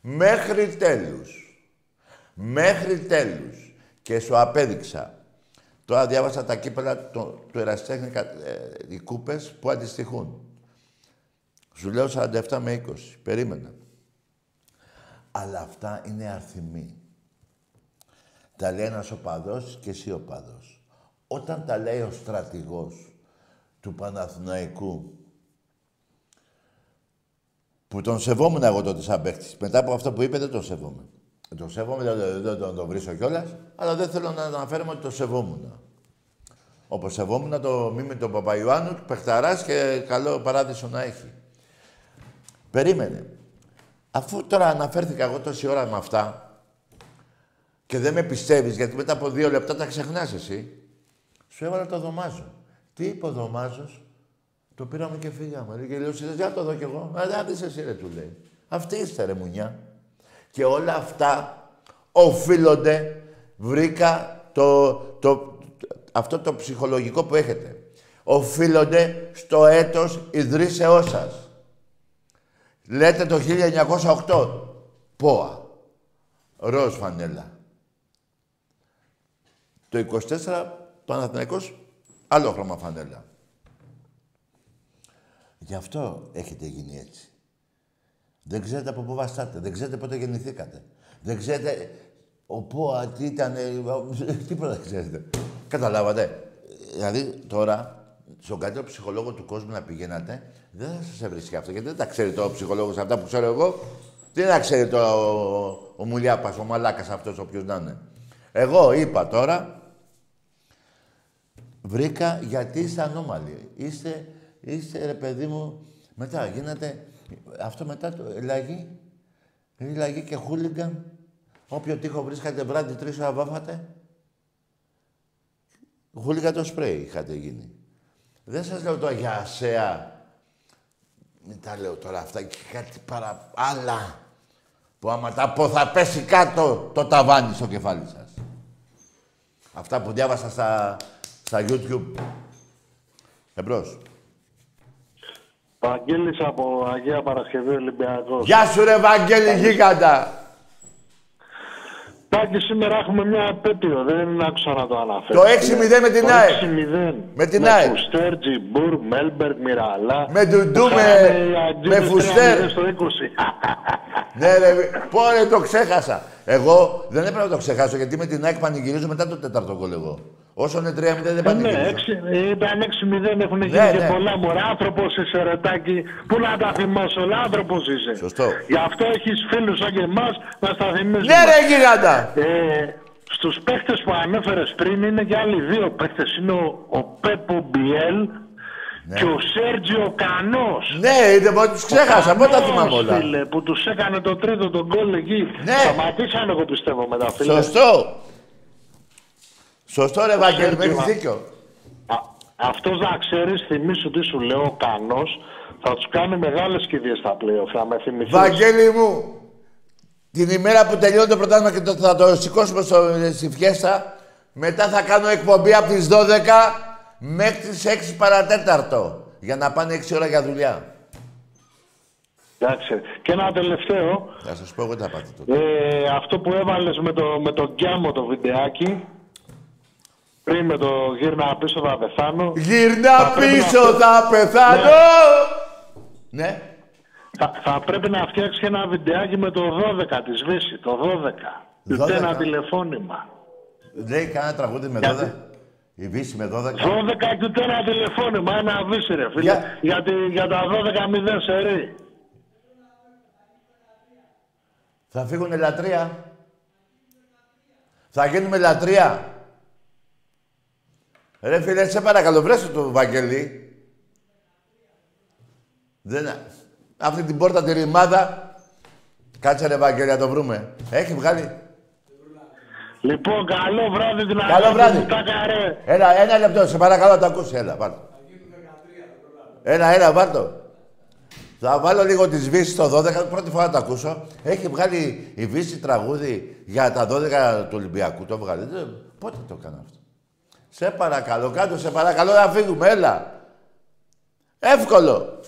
Μέχρι τέλους. Μέχρι τέλους. Και σου απέδειξα. Τώρα διάβασα τα κύπελα του, του Εραστέχνη, ε, οι κούπες που αντιστοιχούν. Σου λέω 47 με 20. Περίμενα. Αλλά αυτά είναι αρθιμοί. Τα λέει ένας οπαδός και εσύ οπαδός. Όταν τα λέει ο στρατηγός του Παναθηναϊκού, που τον σεβόμουν εγώ τότε σαν παίχτης. Μετά από αυτό που είπε δεν τον σεβόμαι. Το σέβομαι, δεν δεν- δεν τον το βρίσκω κιόλας, αλλά δεν θέλω να αναφέρουμε ότι το σεβόμουν. Όπως σεβόμουν το μήμη του Παπαϊωάννου, παιχταράς και καλό παράδεισο να έχει. Περίμενε. Αφού τώρα αναφέρθηκα εγώ τόση ώρα με αυτά και δεν με πιστεύεις, γιατί μετά από δύο λεπτά τα ξεχνάς εσύ, σου έβαλα το δωμάζο. Τι είπε ο δωμάζος, το πήραμε και φύγαμε. Λέει και λέω, «Συλλες, για το δω κι εγώ. Α, δεν δεις εσύ ρε, του λέει. Αυτή είστε ρε μουνιά. Και όλα αυτά οφείλονται, βρήκα το, το, αυτό το ψυχολογικό που έχετε. Οφείλονται στο έτος ιδρύσεώς σας. Λέτε το 1908. ΠΟΑ. Ροζ φανέλα. Το 24 Παναθηναϊκός άλλο χρώμα φανέλα. Γι' αυτό έχετε γίνει έτσι. Δεν ξέρετε από πού βαστάτε. Δεν ξέρετε πότε γεννηθήκατε. Δεν ξέρετε ο ΠΟΑ τι ήταν. Τίποτα δεν ξέρετε. Καταλάβατε. Δηλαδή τώρα, στον καλύτερο ψυχολόγο του κόσμου να πηγαίνατε, δεν θα σας έβρισκε αυτό. Γιατί δεν τα ξέρει το ψυχολόγος αυτά που ξέρω εγώ. Τι να ξέρει το ο, ο Μουλιάπας, ο Μαλάκας αυτός, όποιος να είναι. Εγώ είπα τώρα, βρήκα γιατί είστε ανώμαλοι. Είστε, είστε ρε παιδί μου, μετά γίνατε, αυτό μετά το λαγί, λαγί και χούλιγκαν. Όποιο τείχο βρίσκατε βράδυ τρεις ώρα βάφατε. Χούλιγκαν το σπρέι είχατε γίνει. Δεν σας λέω τώρα για ασέα. Μην τα λέω τώρα αυτά και κάτι παρά άλλα. Που άμα τα πω θα πέσει κάτω το ταβάνι στο κεφάλι σας. Αυτά που διάβασα στα, στα YouTube. Εμπρός. Βαγγέλης από Αγία Παρασκευή Ολυμπιακός. Γεια σου ρε Βαγγέλη γίγαντα. Τάκης, σήμερα έχουμε μια επέτειο, δεν άκουσα να το αναφέρω. Το 6-0 με την Το ΑΕΚ. 6-0. Με την με ΑΕΚ. Φουστέρ, Τζεμπούρ, Μέλμπεργκ, Μιραλάς. Με Ντουντού, Που με- χάνανε οι Αγγλίδες με Φουστέρ. 3-0 Στο 20. Ναι ρε, πόρε το ξέχασα. Εγώ δεν έπρεπε να το ξεχάσω γιατί με την ΑΕΚ πανηγυρίζω μετά το τέταρτο γκολ εγώ. Όσο είναι 3-0 δεν Ε, ναι, πανηγυρίζω. έξι- ήταν 6-0, έχουν γίνει Ναι, και ναι. πολλά μωρά. Άνθρωπος είσαι, ρε Τάκη. Πού να τα θυμάσαι, όλα άνθρωπος είσαι. Σωστό. Γι' αυτό έχεις φίλους σαν και εμάς να στα θυμίζουμε. Ναι ρε γίγαντα. Ε, στους παίχτες που ανέφερες πριν είναι και άλλοι δύο παίχτες. Είναι ο, ο Πέπο Μπιέλ και ο Σέργιο Κανός. Ναι, είδε πως τους ξέχασα. Πότε τα θυμάμαι Κανός, όλα. Φίλε, που τους έκανε το τρίτο τον γκολ εκεί. Ναι. Σταματήσαν εγώ πιστεύω με τα φίλε. Σωστό. Σωστό ρε Βαγγέλη, με Σέργιο. έχεις δίκιο. Α, αυτός να ξέρεις, θυμίσου τι σου λέω, ο Κανός θα τους κάνει μεγάλες κηδείες στα πλέον. Θα με θυμηθείς. Βαγγέλη μου, την ημέρα που τελειώνει το πρωτάθλημα και το, θα το σηκώσουμε στο, στη φιέστα, μετά θα κάνω εκπομπή από τις 12 μέχρι τις 6 παρατέταρτο. Για να πάνε 6 ώρα για δουλειά. Εντάξει. Και ένα τελευταίο. Θα σας πω εγώ τι θα πάτε τότε. Ε, αυτό που έβαλες με το, με το γκιάμο το βιντεάκι, πριν με το γύρνα πίσω θα πεθάνω. Γυρνά Θα πρέπει πίσω, να- θα πεθάνω! Ναι. Θα, θα πρέπει να φτιάξει και ένα βιντεάκι με το 12 τη Βύση, το 12. 12. Ούτε ένα τηλεφώνημα. Λέει κανένα τραγούδι με 12. Η Βύση με 12. 12 και ούτε ένα τηλεφώνημα, ένα Βύση ρε φίλε. Για- Γιατί για τα 12 0 σερί. Θα φύγουνε λατρεία. Θα γίνουμε λατρεία. Ρε φίλε, σε παρακαλώ, βρέσου το Βαγγελί. Δεν... Αυτή την πόρτα τη ρημάδα. Κάτσε ρε Βαγγέλη, να το βρούμε. Έχει βγάλει. Λοιπόν, καλό βράδυ την Καλό αγάπη βράδυ. μου, τάκα, ρε. Έλα, ένα λεπτό, σε παρακαλώ να το ακούσει. Έλα, πάρ' το. Έλα, έλα, πάρ' το. Θα βάλω λίγο τη Βύση στο 12, πρώτη φορά το ακούσω. Έχει βγάλει η Βύση τραγούδι για τα 12 του Ολυμπιακού. Το βγάλει. Δεν- Πότε το έκανα αυτό; Σε παρακαλώ, κάτω, σε παρακαλώ να φύγουμε, έλα. Εύκολο.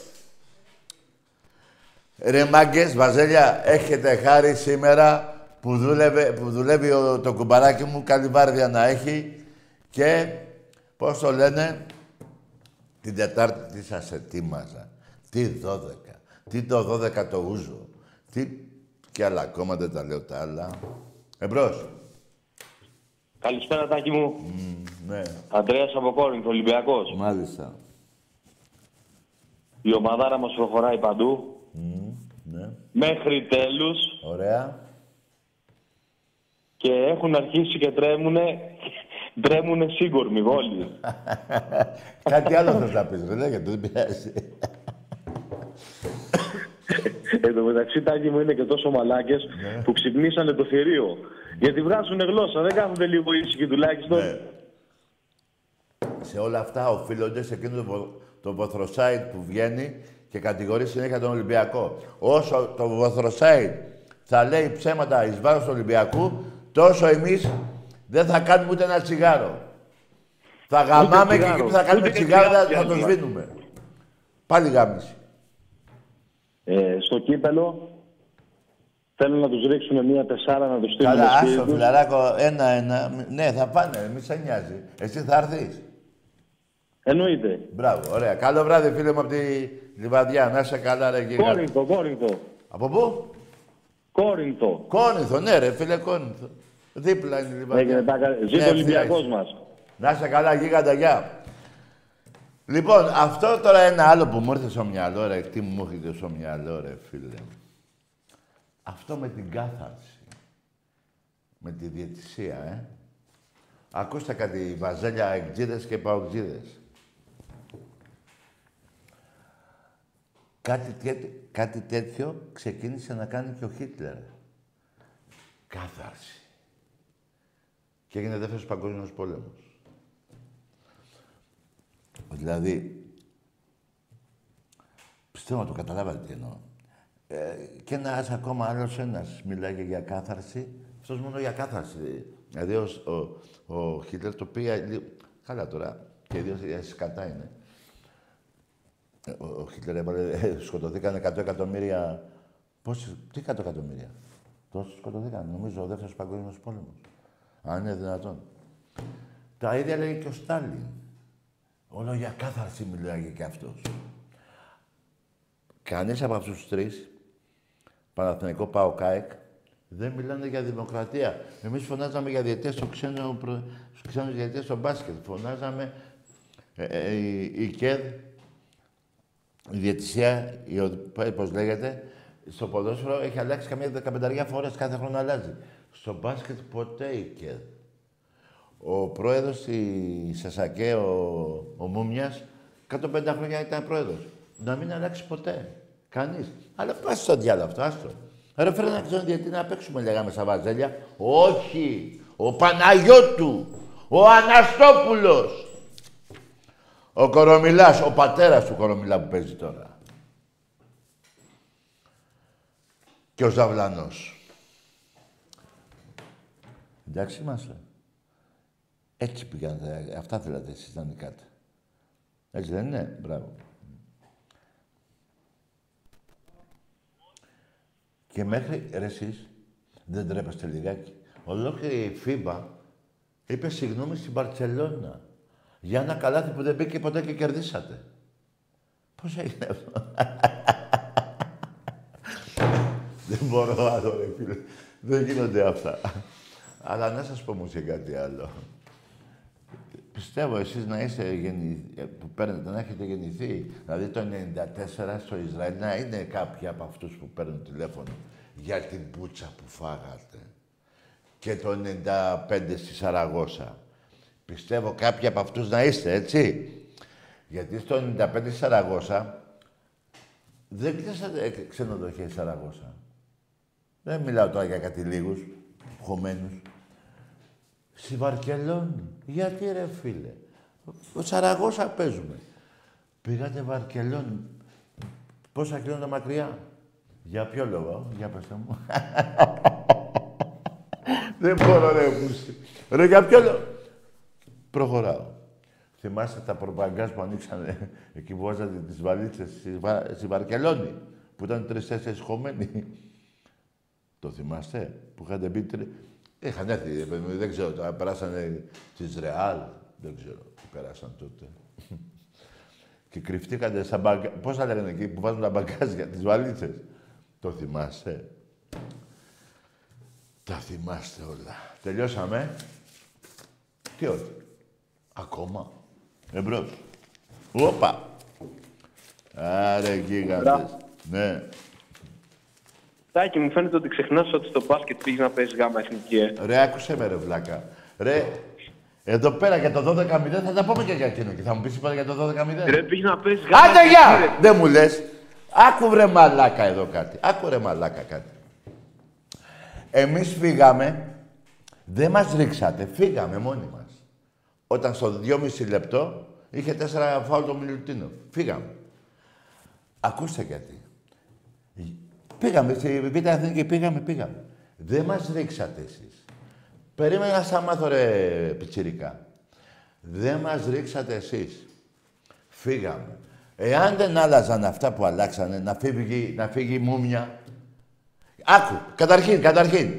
Ρε μάγκες, Βαζέλια, έχετε χάρη σήμερα που, δούλευε, που δουλεύει ο, το κουμπαράκι μου, καλή βάρδια να έχει και, πώς το λένε, την Τετάρτη τι σας ετοίμαζα. Τι 12, τι το 12 το ούζο, τι και άλλα ακόμα δεν τα λέω τα άλλα. Εμπρός. Καλησπέρα, Τάκη μου. Ναι, Αντρέας από Κόρινθο, Ολυμπιακός. μάλιστα. Η ομαδάρα μας προχωράει παντού. Ναι, Μέχρι τέλους. ωραία. Και έχουν αρχίσει και τρέμουνε, τρέμουνε σύγκορμοι όλοι. Κάτι άλλο θες να πεις, ρε, γιατί δεν πειράζει. Εν τω μεταξύ, Τάκη μου είναι και τόσο μαλάκες Ναι. που ξυπνήσανε το θηρίο. Γιατί βράζουν γλώσσα, δεν κάθονται λίγο ήσυχοι τουλάχιστον. Ναι. Σε όλα αυτά οφείλονται σε εκείνο το, βο- το βοθροσάιτ που βγαίνει και κατηγορεί συνέχεια τον Ολυμπιακό. Όσο το βοθροσάιτ θα λέει ψέματα εις βάρος του Ολυμπιακού, τόσο εμείς δεν θα κάνουμε ούτε ένα τσιγάρο. Θα γαμάμε και τσιγάρο. εκεί που θα κάνουμε Ούτε και τσιγάρο θα, τσιγάρο θα το πιάνουμε. σβήνουμε. Πάλι γάμιση. Ε, στο κύπελο θέλουν να τους ρίξουν μία τεσσάρα να τους στείλουν Καλά, σπίτι άστο τους. φιλαράκο, ένα-ένα. Ναι, θα πάνε, μη σε νοιάζει. Εσύ θα έρθεις. Εννοείται. Μπράβο, ωραία. Καλό βράδυ, φίλε μου από τη Λιβαδιά. Να είσαι καλά, ρε γίγαντα. Κόρινθο, Κόρινθο. Από πού; Κόρινθο. Κόνηθο, ναι ρε, φίλε Κόνηθο. Δίπλα είναι η Λιβαδιά. Έγινε τα κα- Ζήτω Ναι, ο Ολυμπιακός ευθεία μας. είσαι. Να είσαι καλά, γίγαντα, γεια. Λοιπόν, αυτό τώρα ένα άλλο που μου ήρθε στο μυαλό, ρε. Τι μου έρχεται στο μυαλό, ρε, φίλε. Αυτό με την κάθαρση. Με τη διαιτησία, ε. Ακούστε κάτι βαζέλια εκτζίδες και παοκτζίδες. Κάτι, τέτοιο- κάτι τέτοιο ξεκίνησε να κάνει και ο Χίτλερ. Κάθαρση. Και έγινε δεύτερος παγκόσμιος πόλεμος. Δηλαδή, πιστεύω να το καταλάβατε τι εννοώ. Ε, και ένας ακόμα άλλος ένας μιλάει για κάθαρση. Αυτός μόνο για κάθαρση. Δηλαδή, ο, ο, ο Χίτλερ το πήγε... λίγο- Καλά τώρα, και οι δύο ε, σκατά είναι. Ε, Ο, ο Χίτλερ έβαλε, ε, σκοτωθήκαν 100 εκατομμύρια... Πόσοι, τι 100 εκατομμύρια; Τόσοι σκοτωθήκαν, νομίζω, ο δεύτερος παγκόσμιος πόλεμος. Αν είναι δυνατόν. Τα ίδια λέει και ο Στάλιν. Όλο για κάθαρση μιλάει και αυτός. Κανείς από αυτούς τους τρεις, Παναθηναϊκό, ΠΑΟ, ΚΑΕΚ, δεν μιλάνε για δημοκρατία. Εμείς φωνάζαμε για διαιτές στο ξένο, προ... στους ξένους διαιτές στο μπάσκετ. Φωνάζαμε ε, ε, η, η ΚΕΔ, η διαιτησία, η, ο- πώς λέγεται, στο ποδόσφαιρο έχει αλλάξει καμία δεκαπενταριά φορές, κάθε χρόνο αλλάζει. Στο μπάσκετ ποτέ η ΚΕΔ. Ο πρόεδρος στη Σασακέ, ο, ο Μούμιας, 150 χρόνια ήταν πρόεδρος. Να μην αλλάξει ποτέ. Κανείς. Αλλά πας στο διάλογο αυτό, άστο. Ρε φέρε να ξέρω γιατί να παίξουμε, λέγαμε στα βαζέλια. Όχι. Ο Παναγιώτου. Ο Αναστόπουλος. Ο Κορομιλάς, ο πατέρας του Κορομιλά που παίζει τώρα. Και ο Ζαβλανός. Εντάξει είμαστε. Έτσι πήγαν. τα- Αυτά θέλατε εσείς να νικάτε. Έτσι δεν είναι; Μπράβο. Και μέχρι ρε εσείς δεν τρέπεστε λιγάκι. Ολόκληρη η FIBA είπε συγγνώμη στην Μπαρτσελώνα για ένα καλάθι που δεν μπήκε ποτέ και κερδίσατε. Πώς έγινε αυτό; δεν μπορώ άλλο ρε φίλε. Δεν γίνονται αυτά. Αλλά να σας πω όμως και κάτι άλλο. Πιστεύω εσείς να είστε γεννη... ε, που παίρνετε, να έχετε γεννηθεί. Δηλαδή το 94 στο Ισραήλ να είναι κάποιοι από αυτούς που παίρνουν τηλέφωνο για την πούτσα που φάγατε. Και το 95 στη Σαραγώσα. Πιστεύω κάποιοι από αυτούς να είστε, έτσι. Γιατί στο 95 στη Σαραγώσα δεν κλείσατε ε, ξενοδοχεία στη Σαραγώσα. Δεν μιλάω τώρα για κάτι λίγους, χωμένους. Στη Βαρκελόνη. Γιατί ρε φίλε; Ο Σαραγώσα παίζουμε. Πήγατε Βαρκελόνη. Πόσα χιλιόμετρα μακριά; Για ποιο λόγο, για πέστε μου. Δεν μπορώ ρε πούστη. Ρε για ποιο λόγο; Προχωράω. Θυμάστε τα προπαγκάς που ανοίξανε εκεί που βάζατε τις βαλίτσες στη, Βα... στη Βαρκελόνη. Που ήταν τρεις-τέσσερις χωμένοι; Το θυμάστε που είχατε μπει τρει... Είχαν έρθει, ρε παιδί μου, δεν ξέρω, τώρα περάσανε της Ρεάλ, δεν ξέρω τι περάσαν τότε. και κρυφτήκατε στα μπαγκα... Πώς θα λέγανε εκεί που βάζουν τα μπαγκάζια, τις βαλίτσες; Το θυμάστε. Τα θυμάστε όλα. Τελειώσαμε. Τι όχι. Ακόμα. Εμπρός. Όπα. Άρε γίγαντες. Ναι. Τάκη, μου φαίνεται ότι ξεχνάς ότι στο μπάσκετ πήγε να παίζεις γάμα εθνική. Ε. Ρε, άκουσε με ρε βλάκα. Ρε, εδώ πέρα για το 12-0 θα τα πούμε και για εκείνο. Και θα μου πεις είπα για το 12-0. Ρε, πήγε να παίζεις γάμα Άντε εθνική, γεια! ρε. Δεν μου λες. Άκου βρε μαλάκα εδώ κάτι. Άκου ρε μαλάκα κάτι. Εμείς φύγαμε, δεν μας ρίξατε, φύγαμε μόνοι μας. Όταν στο 2,5 λεπτό είχε 4 φάουλ το Μιλουτίνο. Φύγαμε. Ακούστε γιατί. Πήγαμε στη Β' Εθνική, πήγαμε, πήγαμε. Δεν μας ρίξατε εσείς. Περίμενα να στα μάθω ρε πιτσιρικά. Δεν μας ρίξατε εσείς. Φύγαμε. Εάν δεν άλλαζαν αυτά που αλλάξανε, να φύγει, να φύγει η μούμια. Άκου, καταρχήν, καταρχήν.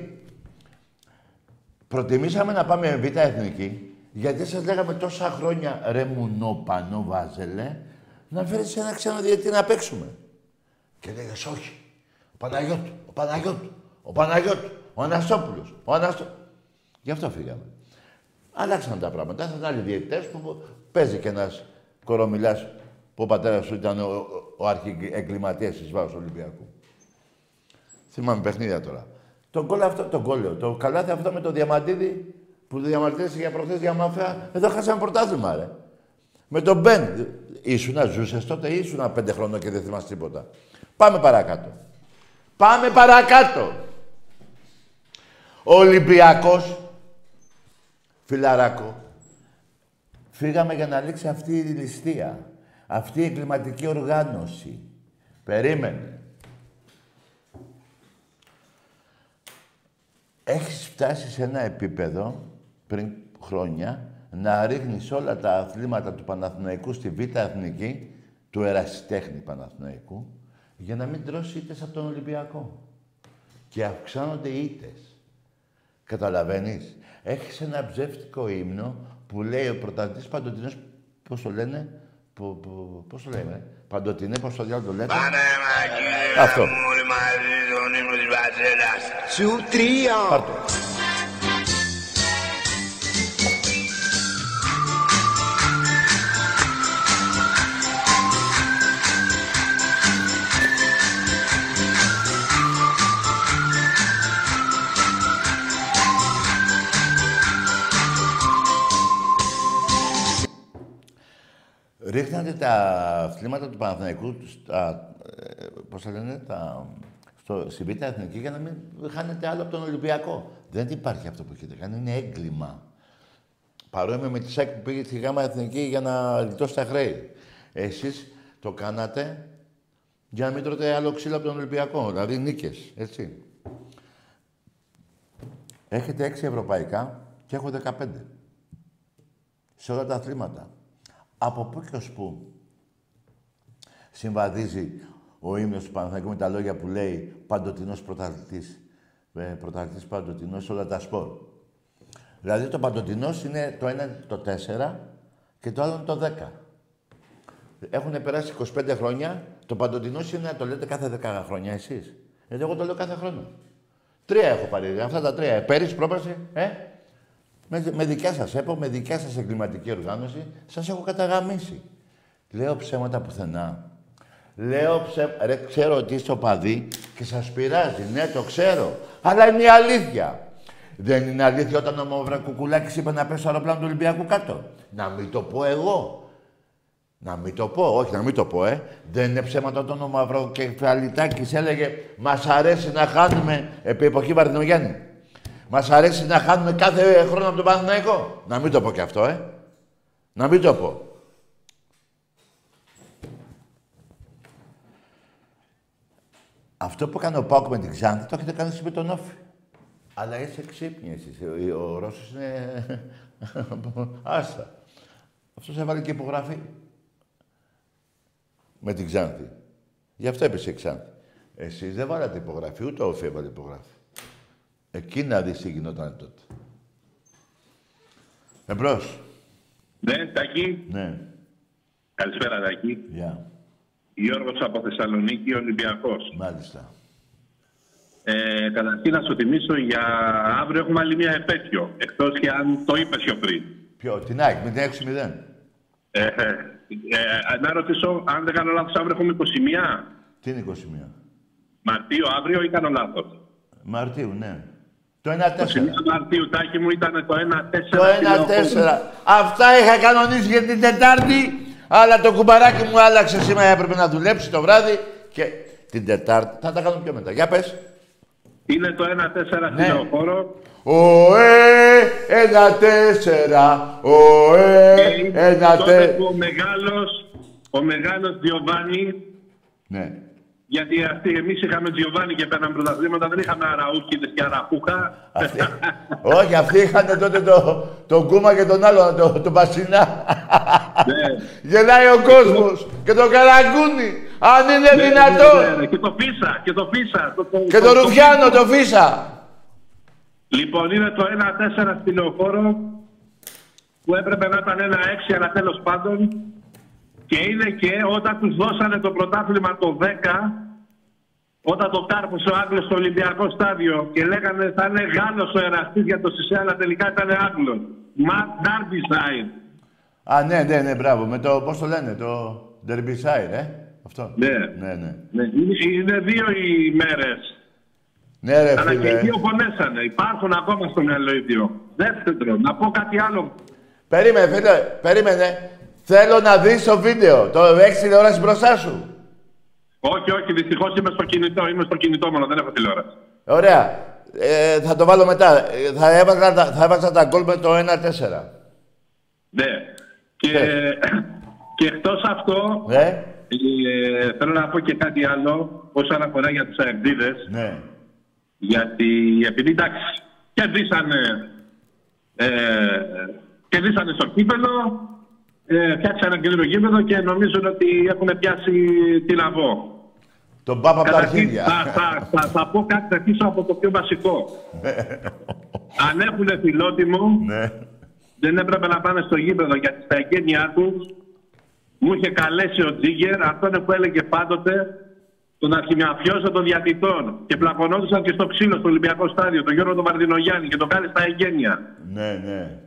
Προτιμήσαμε να πάμε Β' Εθνική, γιατί σας λέγαμε τόσα χρόνια ρε μουνό πανό βάζελε, να φέρεις ένα ξένο διετή να παίξουμε. Και λέγες όχι. Ο Παναγιώτου, ο Παναγιώτου, ο Παναγιώτου, ο Αναστόπουλος, ο Αναστό... Γι' αυτό φύγαμε. Αλλάξαν τα πράγματα. Θα άλλοι διαιτητές που παίζει και ένας κορομιλάς που ο πατέρας σου ήταν ο, ο, ο αρχιεγκληματίας της βάρος Ολυμπιακού. Θυμάμαι παιχνίδια τώρα. Το γκολ αυτό, το γκολ λέω, το καλάθι αυτό με το διαμαντίδι που διαμαρτύρεσαι για προχθές για μάφια, εδώ χάσαμε πρωτάθλημα, ρε. Με τον Μπεν. Ήσουνα, ζούσες τότε ή ήσουνα πέντε χρονών και δεν θυμάσαι τίποτα. Πάμε παρακάτω. Πάμε παρακάτω. Ο Ολυμπιακός, φιλαράκο, φύγαμε για να λήξει αυτή η ληστεία. Αυτή η εγκληματική οργάνωση. Περίμενε. Έχεις φτάσει σε ένα επίπεδο, πριν χρόνια, να ρίχνεις όλα τα αθλήματα του Παναθηναϊκού στη Β' Εθνική, του ερασιτέχνη Παναθηναϊκού, για να μην τρώσει ήττες από τον Ολυμπιακό. Και αυξάνονται οι ήττες. Καταλαβαίνεις; Έχεις ένα ψεύτικο ύμνο που λέει ο πρωταθλητής Παντοτινός, πώς το λένε, που, που, πώς το λέμε, Παντοτινέ, πώς το διάλογο το λέτε; Αυτό. Σου τρία. Πάρ' το. Ρίχνατε τα αθλήματα του Παναθηναϊκού, τα, ε, πώς τα λένε, τα, στο, στη Β' Εθνική για να μην χάνετε άλλο από τον Ολυμπιακό. Δεν υπάρχει αυτό που έχετε κάνει, είναι έγκλημα. Παρόμοιο με τη ΣΑΚ που πήγε στη ΓΑΜΑ Εθνική για να γλιτώσει τα χρέη. Εσείς το κάνατε για να μην τρώτε άλλο ξύλο από τον Ολυμπιακό, δηλαδή νίκες, έτσι. Έχετε έξι ευρωπαϊκά και έχω 15. Σε όλα τα αθλήματα. Από πού και ως πού συμβαδίζει ο ύμνος του Παναθηναϊκού με τα λόγια που λέει παντοτινός πρωταθλητής, ε, πρωταθλητής παντοτινός σε όλα τα σπορ. Δηλαδή το παντοτινός είναι το ένα το 4 και το άλλο είναι το 10. Έχουν περάσει 25 χρόνια, το παντοτινός είναι να το λέτε κάθε 10 χρόνια εσείς. Γιατί εγώ το λέω κάθε χρόνο. Τρία έχω πάρει, αυτά τα τρία. Πέρυσι, πρόπερσι, ε, με, με δικιά σας ΕΠΟ, με δικιά σας εγκληματική οργάνωση, σας έχω καταγαμίσει. Λέω ψέματα πουθενά. Λέω ψέματα. Ρε, ξέρω ότι είστε οπαδοί και σας πειράζει. Ναι, το ξέρω. Αλλά είναι η αλήθεια. Δεν είναι αλήθεια όταν ο Μαυρακουκουλάκης είπε να πέσει στο αεροπλάνο του Ολυμπιακού κάτω. Να μην το πω εγώ. Να μην το πω, όχι να μην το πω, ε. Δεν είναι ψέματα όταν ο Μαυροκεφαλιτάκης έλεγε «Μας αρέσει να χάνουμε επί εποχή Βαρδινογιάννη». Μας αρέσει να χάνουμε κάθε χρόνο από τον Παναθηναϊκό; Να μην το πω κι αυτό, ε. Να μην το πω. Αυτό που έκανε ο Πάουκ με την Ξάνθη το έχετε κάνει εσείς με τον Όφη. Αλλά είσαι ξύπνη εσείς. Ο, ο Ρώσος είναι... Άστα. Αυτός έβαλε και υπογραφή. Με την Ξάνθη. Γι' αυτό έπεσε η Ξάνθη. Εσείς δεν βάλατε υπογραφή, ούτε ο Όφη έβαλε υπογραφή. Εκεί να δεις τι γινόταν τότε. Εμπρός. Ναι, Τάκη. Ναι. Καλησπέρα, Τάκη. Γεια. Γιώργος από Θεσσαλονίκη, Ολυμπιακός. Μάλιστα. Ε, καταρχήν να σου θυμίσω για αύριο έχουμε άλλη μια επέτειο. Εκτός και αν το είπες πιο πριν. Ποιο, την ΑΕΚ, με την 6-0. Ε, ε, ε, να ρωτήσω, αν δεν κάνω λάθος, αύριο έχουμε 21. Τι είναι 21. Μαρτίου αύριο ή κάνω λάθος; Μαρτίου, ναι. Το Το 1-4. σημείο του Μαρτίου τάκι μου ήταν το 1-4. Το 1-4. Αυτά είχα κανονίσει για την Τετάρτη, αλλά το κουμπαράκι μου άλλαξε σήμερα. Έπρεπε να δουλέψει το βράδυ και την Τετάρτη. Θα τα κάνω πιο μετά. Για πες. Είναι το 1-4 Ναι. στη λεωφόρο. Ωε, ένα τέσσερα. Ωε, ένα Τότε τέσσερα. που ο μεγάλος, ο μεγάλος Διοβάνι, Ναι. Γιατί αυτοί εμείς είχαμε Διοβάνι και παίρναμε πρωταθλήματα, δεν είχαμε αραούκιδες και αραπούχα. Όχι, αυτοί είχαν τότε το, το κούμα και τον άλλο, το, το Πασινά. Ναι. Γελάει ο κόσμος και το καραγκούνι. Αν είναι Ναι, δυνατό. ναι, ναι, Και το Φίσα, και το Φίσα. Το, το, Και το Ρουφιάνο, το Φίσα. Λοιπόν, είναι το 1-4 στη λεωφόρο που έπρεπε να ήταν ένα 6, αλλά τέλος πάντων. Και είναι και όταν τους δώσανε το πρωτάθλημα το 10, όταν το κάρπωσε ο Άγγλος στο Ολυμπιακό στάδιο και λέγανε θα είναι Γάλλος ο εραστής για το Σισε, αλλά τελικά ήταν Άγγλος. Ματ Ντάρμπισάιν. Α, ναι, ναι, ναι, μπράβο. Με το, πώς το λένε, το Derbyshire, ε. Αυτό. Ναι. Ναι, ναι. Ναι, είναι, είναι δύο οι μέρες. Ναι, ρε, Αλλά και οι φίλε. δύο πονέσανε. Υπάρχουν ακόμα στο μυαλό οι δύο. Δεύτερο, να πω κάτι άλλο. Περίμενε, φίλε, περίμενε. Θέλω να δεις το βίντεο. Το έχεις τηλεόραση μπροστά σου. Όχι, όχι, δυστυχώς είμαι στο κινητό. Είμαι στο κινητό μόνο, δεν έχω τηλεόραση. Ωραία. Ε, θα το βάλω μετά. Ε, θα, έβαζα, τα- θα έβαζα τα γκολ με το 1-4. Ναι. Και, και εκτός αυτό, Ναι. ε, θέλω να πω και κάτι άλλο όσον αφορά για τους αερδίδες. Ναι. Γιατί επειδή εντάξει, κερδίσανε, ε, κερδίσανε στο κύπελο, ε, φτιάξανε ένα καινούριο γήπεδο και νομίζουν ότι έχουν πιάσει τι να πω. Τον πάπα από τα Καταρχήν, αρχίδια. θα, θα, θα, θα πω κάτι θα αρχίσω από το πιο βασικό. Αν έχουν φιλότιμο, Ναι. δεν έπρεπε να πάνε στο γήπεδο γιατί στα εγγένειά τους μου είχε καλέσει ο Τζίγκερ, αυτόν που έλεγε πάντοτε τον αρχιμιαφιόζο των διατητών. Και πλακωνόντουσαν και στο ξύλο στο Ολυμπιακό στάδιο, τον Γιώργο τον Μαρδινογιάννη και τον κάνει στα εγγένεια. Ναι, ναι.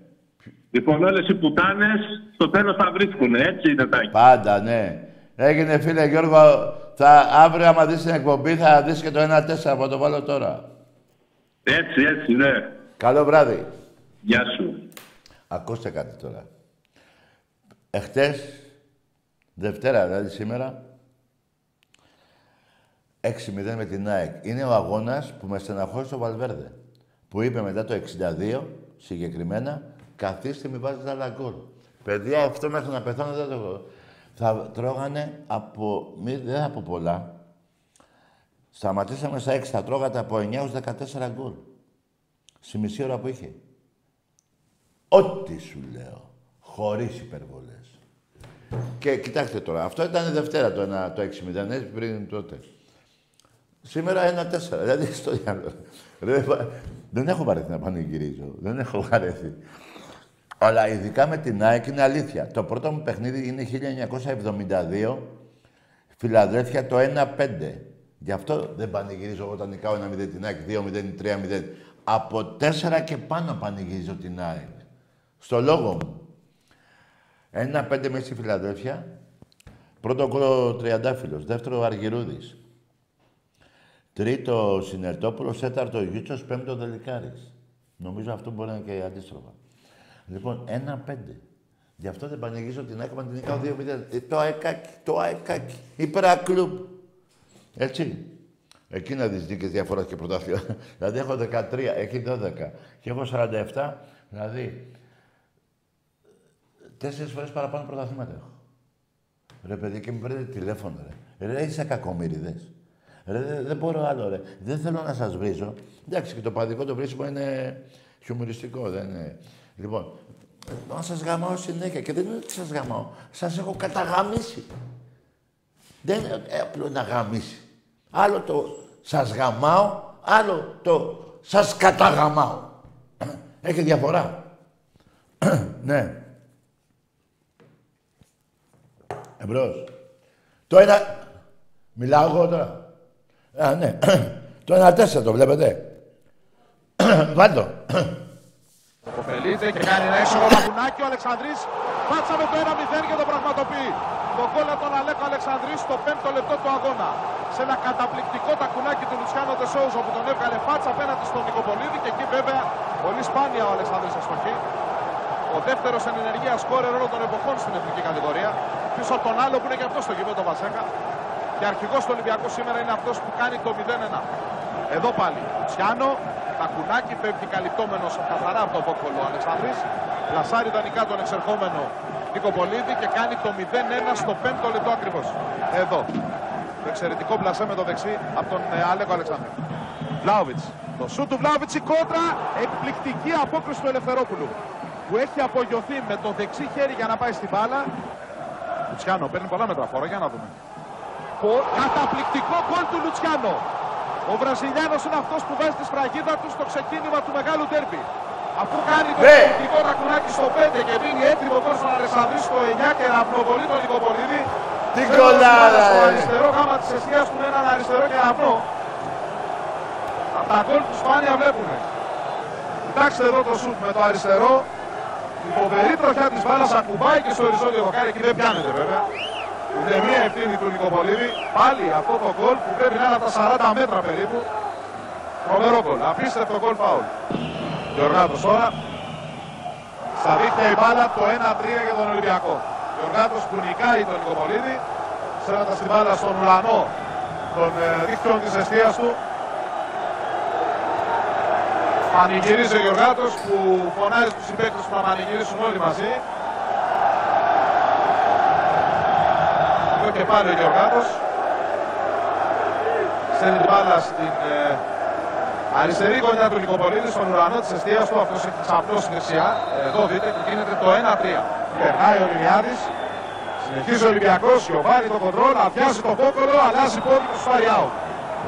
Λοιπόν, όλες οι πουτάνες στο τέλος θα βρίσκουν. Έτσι είναι τα Πάντα, ναι. Έγινε, φίλε Γιώργο, θα, αύριο άμα δεις την εκπομπή θα δεις και το 1-4 που το βάλω τώρα. Έτσι, έτσι, ναι. Καλό βράδυ. Γεια σου. Ακούστε κάτι τώρα. Εχθές, Δευτέρα δηλαδή σήμερα, 6-0 με την ΑΕΚ. Είναι ο αγώνας που με στεναχώρησε ο Βαλβέρδε. Που είπε μετά το 62, συγκεκριμένα, καθίστε μη βάζετε άλλα γκολ. Παιδιά, αυτό μέχρι να πεθάνω δεν το... Θα τρώγανε από... Μη, δεν από πολλά. Σταματήσαμε στα 6, θα τρώγατε από 9 ως 14 γκολ. Στη μισή ώρα που είχε. Ό,τι σου λέω. Χωρίς υπερβολές. Και κοιτάξτε τώρα, αυτό ήταν η Δευτέρα το, ένα, το 6-0, έτσι πριν τότε. Σήμερα 1-4, δηλαδή στο διάλογο. Ρε, βα- δεν έχω βαρεθεί να πανηγυρίζω, δεν έχω βαρεθεί. Αλλά ειδικά με την ΑΕΚ είναι αλήθεια. Το πρώτο μου παιχνίδι είναι 1972, Φιλαδέλφια το 1-5. Γι' αυτό δεν πανηγυρίζω όταν νικάω 1-0 την ΑΕΚ, 2-0, 3-0. Από 4 και πάνω πανηγυρίζω την ΑΕΚ. Στο λόγο μου. 1-5 μέσα στη Φιλαδέλφια. Πρώτο γκολ ο Τριαντάφυλλος. Δεύτερο ο Αργυρούδης. Τρίτο ο Συνερτόπουλος. Τέταρτο ο Γιούτσος. Πέμπτο ο Δελικάρης. Νομίζω αυτό μπορεί να είναι και αντίστροφα. Λοιπόν, 1-5. Γι' αυτό δεν πανηγυρίζω την ΑΕΚ, μα την νικάω 2-0. Ε, το αεκάκι, το αεκάκι. Υπέρα κλουμπ. Έτσι. Εκεί να δεις δίκες διαφοράς και πρωτάθλημα. δηλαδή έχω 13, έχει 12 και έχω 47. Δηλαδή, τέσσερις φορές παραπάνω πρωταθλήματα έχω. Ρε παιδί και μου παίρνετε τηλέφωνο ρε. Ρε είστε κακομοίρηδες. Ρε δεν, δεν μπορώ άλλο ρε. Δεν θέλω να σας βρίζω. Εντάξει και το παδικό το βρίσιμο είναι χιουμοριστικό, δεν είναι. Λοιπόν, να σας γαμάω συνέχεια και δεν είναι ότι σας γαμάω. Σας έχω καταγαμίσει. Δεν είναι ε, απλό να γαμίσει. Άλλο το σας γαμάω, άλλο το σας καταγαμάω. Έχει διαφορά. ναι. Εμπρός. Το ένα... Μιλάω εγώ τώρα. Α, ναι. το ένα τέσσερα το βλέπετε. Βάλτο. Κοφελίδε και κάνει ένα έξω λαπουνάκι ο Αλεξανδρής. Πάτσα με το 1-0 και το πραγματοποιεί. Το γκολ από τον Αλέκο Αλεξανδρής στο 5ο λεπτό του αγώνα. Σε ένα καταπληκτικό τακουνάκι του Λουτσιάνο Τεσόουζο που τον έβγαλε φάτσα απέναντι στον Νικοπολίδη και εκεί βέβαια πολύ σπάνια ο Αλεξανδρής αστοχή. Ο δεύτερος εν ενεργεία σκόρερ όλων των εποχών στην εθνική κατηγορία. Πίσω από τον άλλο που είναι και αυτός στο γήπεδο Βασέκα. Και αρχηγός του Ολυμπιακού σήμερα είναι αυτός που κάνει το 0-1. Εδώ πάλι. Λουτσιάνο, τακουνάκι φεύγει καλυπτόμενος καθαρά από το βόκολο ο Αλεξανδρής. Λασάρι ιδανικά τον εξερχόμενο Νικοπολίδη και κάνει το 0-1 στο 5ο λεπτό ακριβώς. Εδώ. Το εξαιρετικό πλασέ με το δεξί από τον ε, Αλέκο Αλεξάνδρου. Βλάουβιτς. Το σου του Βλάουβιτς η κόντρα. Εκπληκτική απόκριση του Ελευθερόπουλου. Που έχει απογειωθεί με το δεξί χέρι για να πάει στην μπάλα. Λουτσιάνο παίρνει πολλά μέτρα φόρα. Για να δούμε. Πο- Καταπληκτικό γκολ του Λουτσιάνο. Ο Βραζιλιάνος είναι αυτός που βάζει τη σφραγίδα του στο ξεκίνημα του μεγάλου τέρμπι. Αφού κάνει το Ναι. εκπληκτικό ρακουνάκι στο 5 και μείνει έτοιμο τώρα στον Αλεξανδρή στο 9 και να προβολεί τον Νικοπολίδη. Τι Φέρνοντας γκολάρα, Στο ρε. αριστερό γάμα της αιστείας του με έναν αριστερό και αυνό. Από τα γκολ του σπάνια βλέπουμε. Κοιτάξτε εδώ το σουτ με το αριστερό. Η φοβερή τροχιά της μπάλας ακουμπάει και στο οριζόντιο δοκάρι εκεί δεν πιάνεται βέβαια. Είναι μία ευθύνη του Νικοπολίδη. Πάλι αυτό το γκολ που πρέπει να είναι από τα 40 μέτρα περίπου. Τρομερό γκολ. Απίστευτο γκολ φάουλ. Γιωργάτος τώρα. Στα δίχτυα η μπάλα το 1-3 για τον Ολυμπιακό. Γιωργάτος που νικάει τον Νικοπολίδη. Σέρνοντας την μπάλα στον ουρανό των ε, δίχτυων της αιστείας του. Πανηγυρίζει ο Γιωργάτος που φωνάζει τους συμπαίκτες του να πανηγυρίσουν όλοι μαζί. Εδώ και πάλι ο Γιωργάτος. Στέλνει την μπάλα στην ε, αριστερή γωνιά του Νικοπολίδη, στον ουρανό της αιστείας του. Αυτός έχει ξαπλώσει δεξιά. Εδώ δείτε που γίνεται το 1-3. Περνάει ο Λιμιάδης. Συνεχίζει ο Ολυμπιακός, Γιωβάρη το κοντρόλ, αδειάζει το κόκκολο, αλλάζει πόδι και τους πάρει out.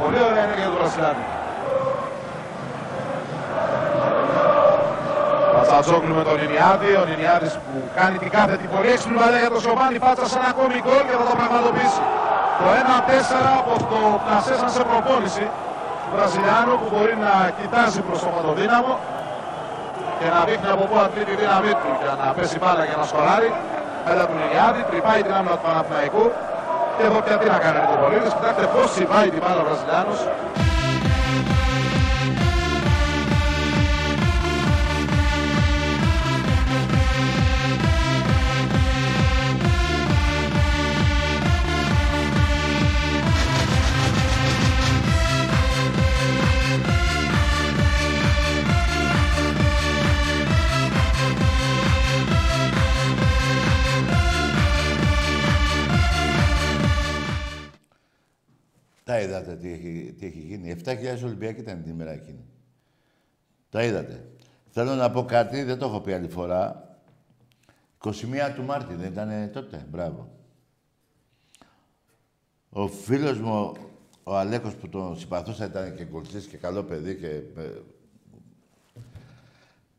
Πολύ ωραία ενέργεια του Βρασιλάνη. Πατσατζόγλου με τον Ινιάδη, ο Ινιάδης που κάνει την κάθετη πολύ έξυπνη παλιά για τον Σοβάνι, πάτσα σε ένα ακόμη γκολ και θα το πραγματοποιήσει. Το 1-4 από το πλασές σαν σε προπόνηση του Βραζιλιάνου που μπορεί να κοιτάζει προς το παντοδύναμο και να δείχνει από πού αντλεί τη δύναμή του για να πέσει μπάλα για να σκοράρει. Μετά του Ινιάδη, τρυπάει την άμυνα του Παναθηναϊκού και εδώ πια τι να κάνει ο Νικοπολίδης. Κοιτάξτε πώς συμβάει την μπάλα ο Βραζιλιάνος. Τα είδατε τι έχει, τι έχει γίνει. 7.000 Ολυμπιακοί ήταν την ημέρα εκείνη. Τα είδατε. Θέλω να πω κάτι, δεν το έχω πει άλλη φορά. 21 του Μάρτη δεν ήταν τότε. Μπράβο. Ο φίλος μου, ο Αλέκος που τον συμπαθούσα, ήταν και κολτσής και καλό παιδί και ε,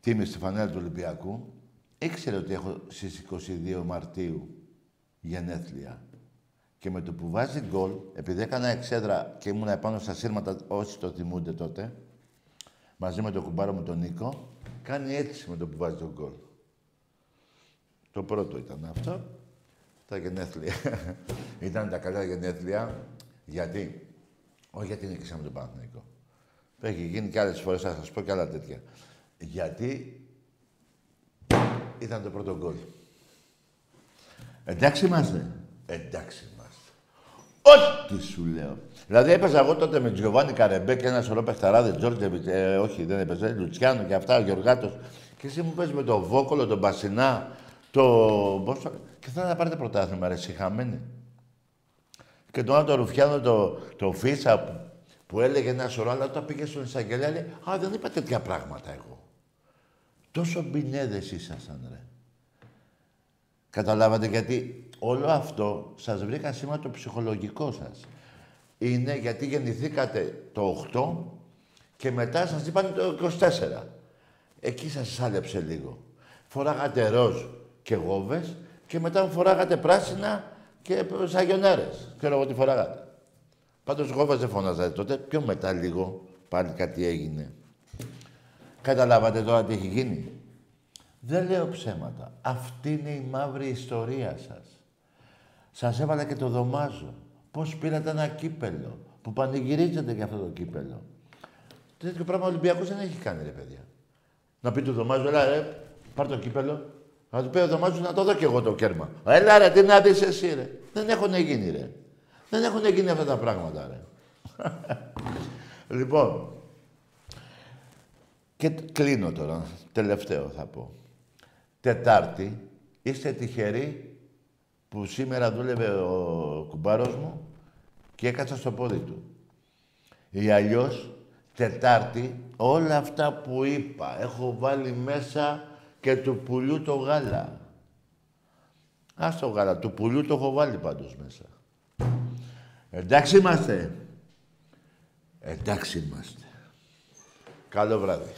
τίμη στη φανέλα του Ολυμπιακού. Ήξερε ότι έχω στις 22 Μαρτίου γενέθλια. Και με το που βάζει γκολ, επειδή έκανα εξέδρα και ήμουν επάνω στα σύρματα, όσοι το θυμούνται τότε, μαζί με τον κουμπάρο μου τον Νίκο, κάνει έτσι με το που βάζει τον γκολ. Το πρώτο ήταν αυτό. Τα γενέθλια. ήταν τα καλά γενέθλια. Γιατί. Όχι γιατί νικήσαμε τον Παναθηναϊκό. Έχει γίνει και άλλες φορές, θα σας πω και άλλα τέτοια. Γιατί ήταν το πρώτο γκολ. Εντάξει είμαστε. Εντάξει είμαστε. Ό,τι σου λέω. Δηλαδή έπαιζα εγώ τότε με Τζιωβάνι Καρεμπέ και ένα σωρό παιχταράδες, Τζόρτζεβιτ, ε, όχι δεν έπαιζε, Λουτσιάνο και αυτά, ο Γεωργάτος. Και εσύ μου παίζει με τον Βόκολο, τον Μπασινά, το. Πώς το... Και θέλω να πάρετε πρωτάθλημα, ρε, συχαμένοι. Και τον άλλο τον Ρουφιάνο, το, το Φίσα που, που έλεγε ένα σωρό, αλλά όταν πήγε στον εισαγγελέα, λέει Α, δεν είπα τέτοια πράγματα εγώ. Τόσο μπινέδες ήσασταν, ρε. Καταλάβατε γιατί όλο αυτό σας βρήκα σήμερα το ψυχολογικό σας. Είναι γιατί γεννηθήκατε το 8 και μετά σας είπαν το 24. Εκεί σας σάλεψε λίγο. Φοράγατε ροζ και γόβες και μετά φοράγατε πράσινα και σαγιονάρες. Ξέρω εγώ τι φοράγατε. Πάντως γόβες δεν φωνάζατε τότε. Πιο μετά λίγο πάλι κάτι έγινε. Καταλάβατε τώρα τι έχει γίνει. Δεν λέω ψέματα. Αυτή είναι η μαύρη ιστορία σας. Σας έβαλα και το δωμάζο. Πώς πήρατε ένα κύπελο που πανηγυρίζετε για αυτό το κύπελο. Τέτοιο πράγμα ο Ολυμπιακός δεν έχει κάνει, ρε παιδιά. Να πει του δωμάζο, έλα ρε, πάρ το κύπελο. Να του πει ο δωμάζος να το δω κι εγώ το κέρμα. Έλα ρε, τι να δεις εσύ ρε. Δεν έχουν γίνει ρε. Δεν έχουν γίνει αυτά τα πράγματα ρε. λοιπόν, και κλείνω τώρα, τελευταίο θα πω. Τετάρτη, είστε τυχεροί που σήμερα δούλευε ο κουμπάρος μου και έκατσα στο πόδι του. Ή αλλιώς, Τετάρτη, όλα αυτά που είπα, έχω βάλει μέσα και του πουλιού το γάλα. Ας το γάλα, του πουλιού το έχω βάλει πάντως μέσα. Εντάξει είμαστε. Εντάξει είμαστε. Καλό βράδυ.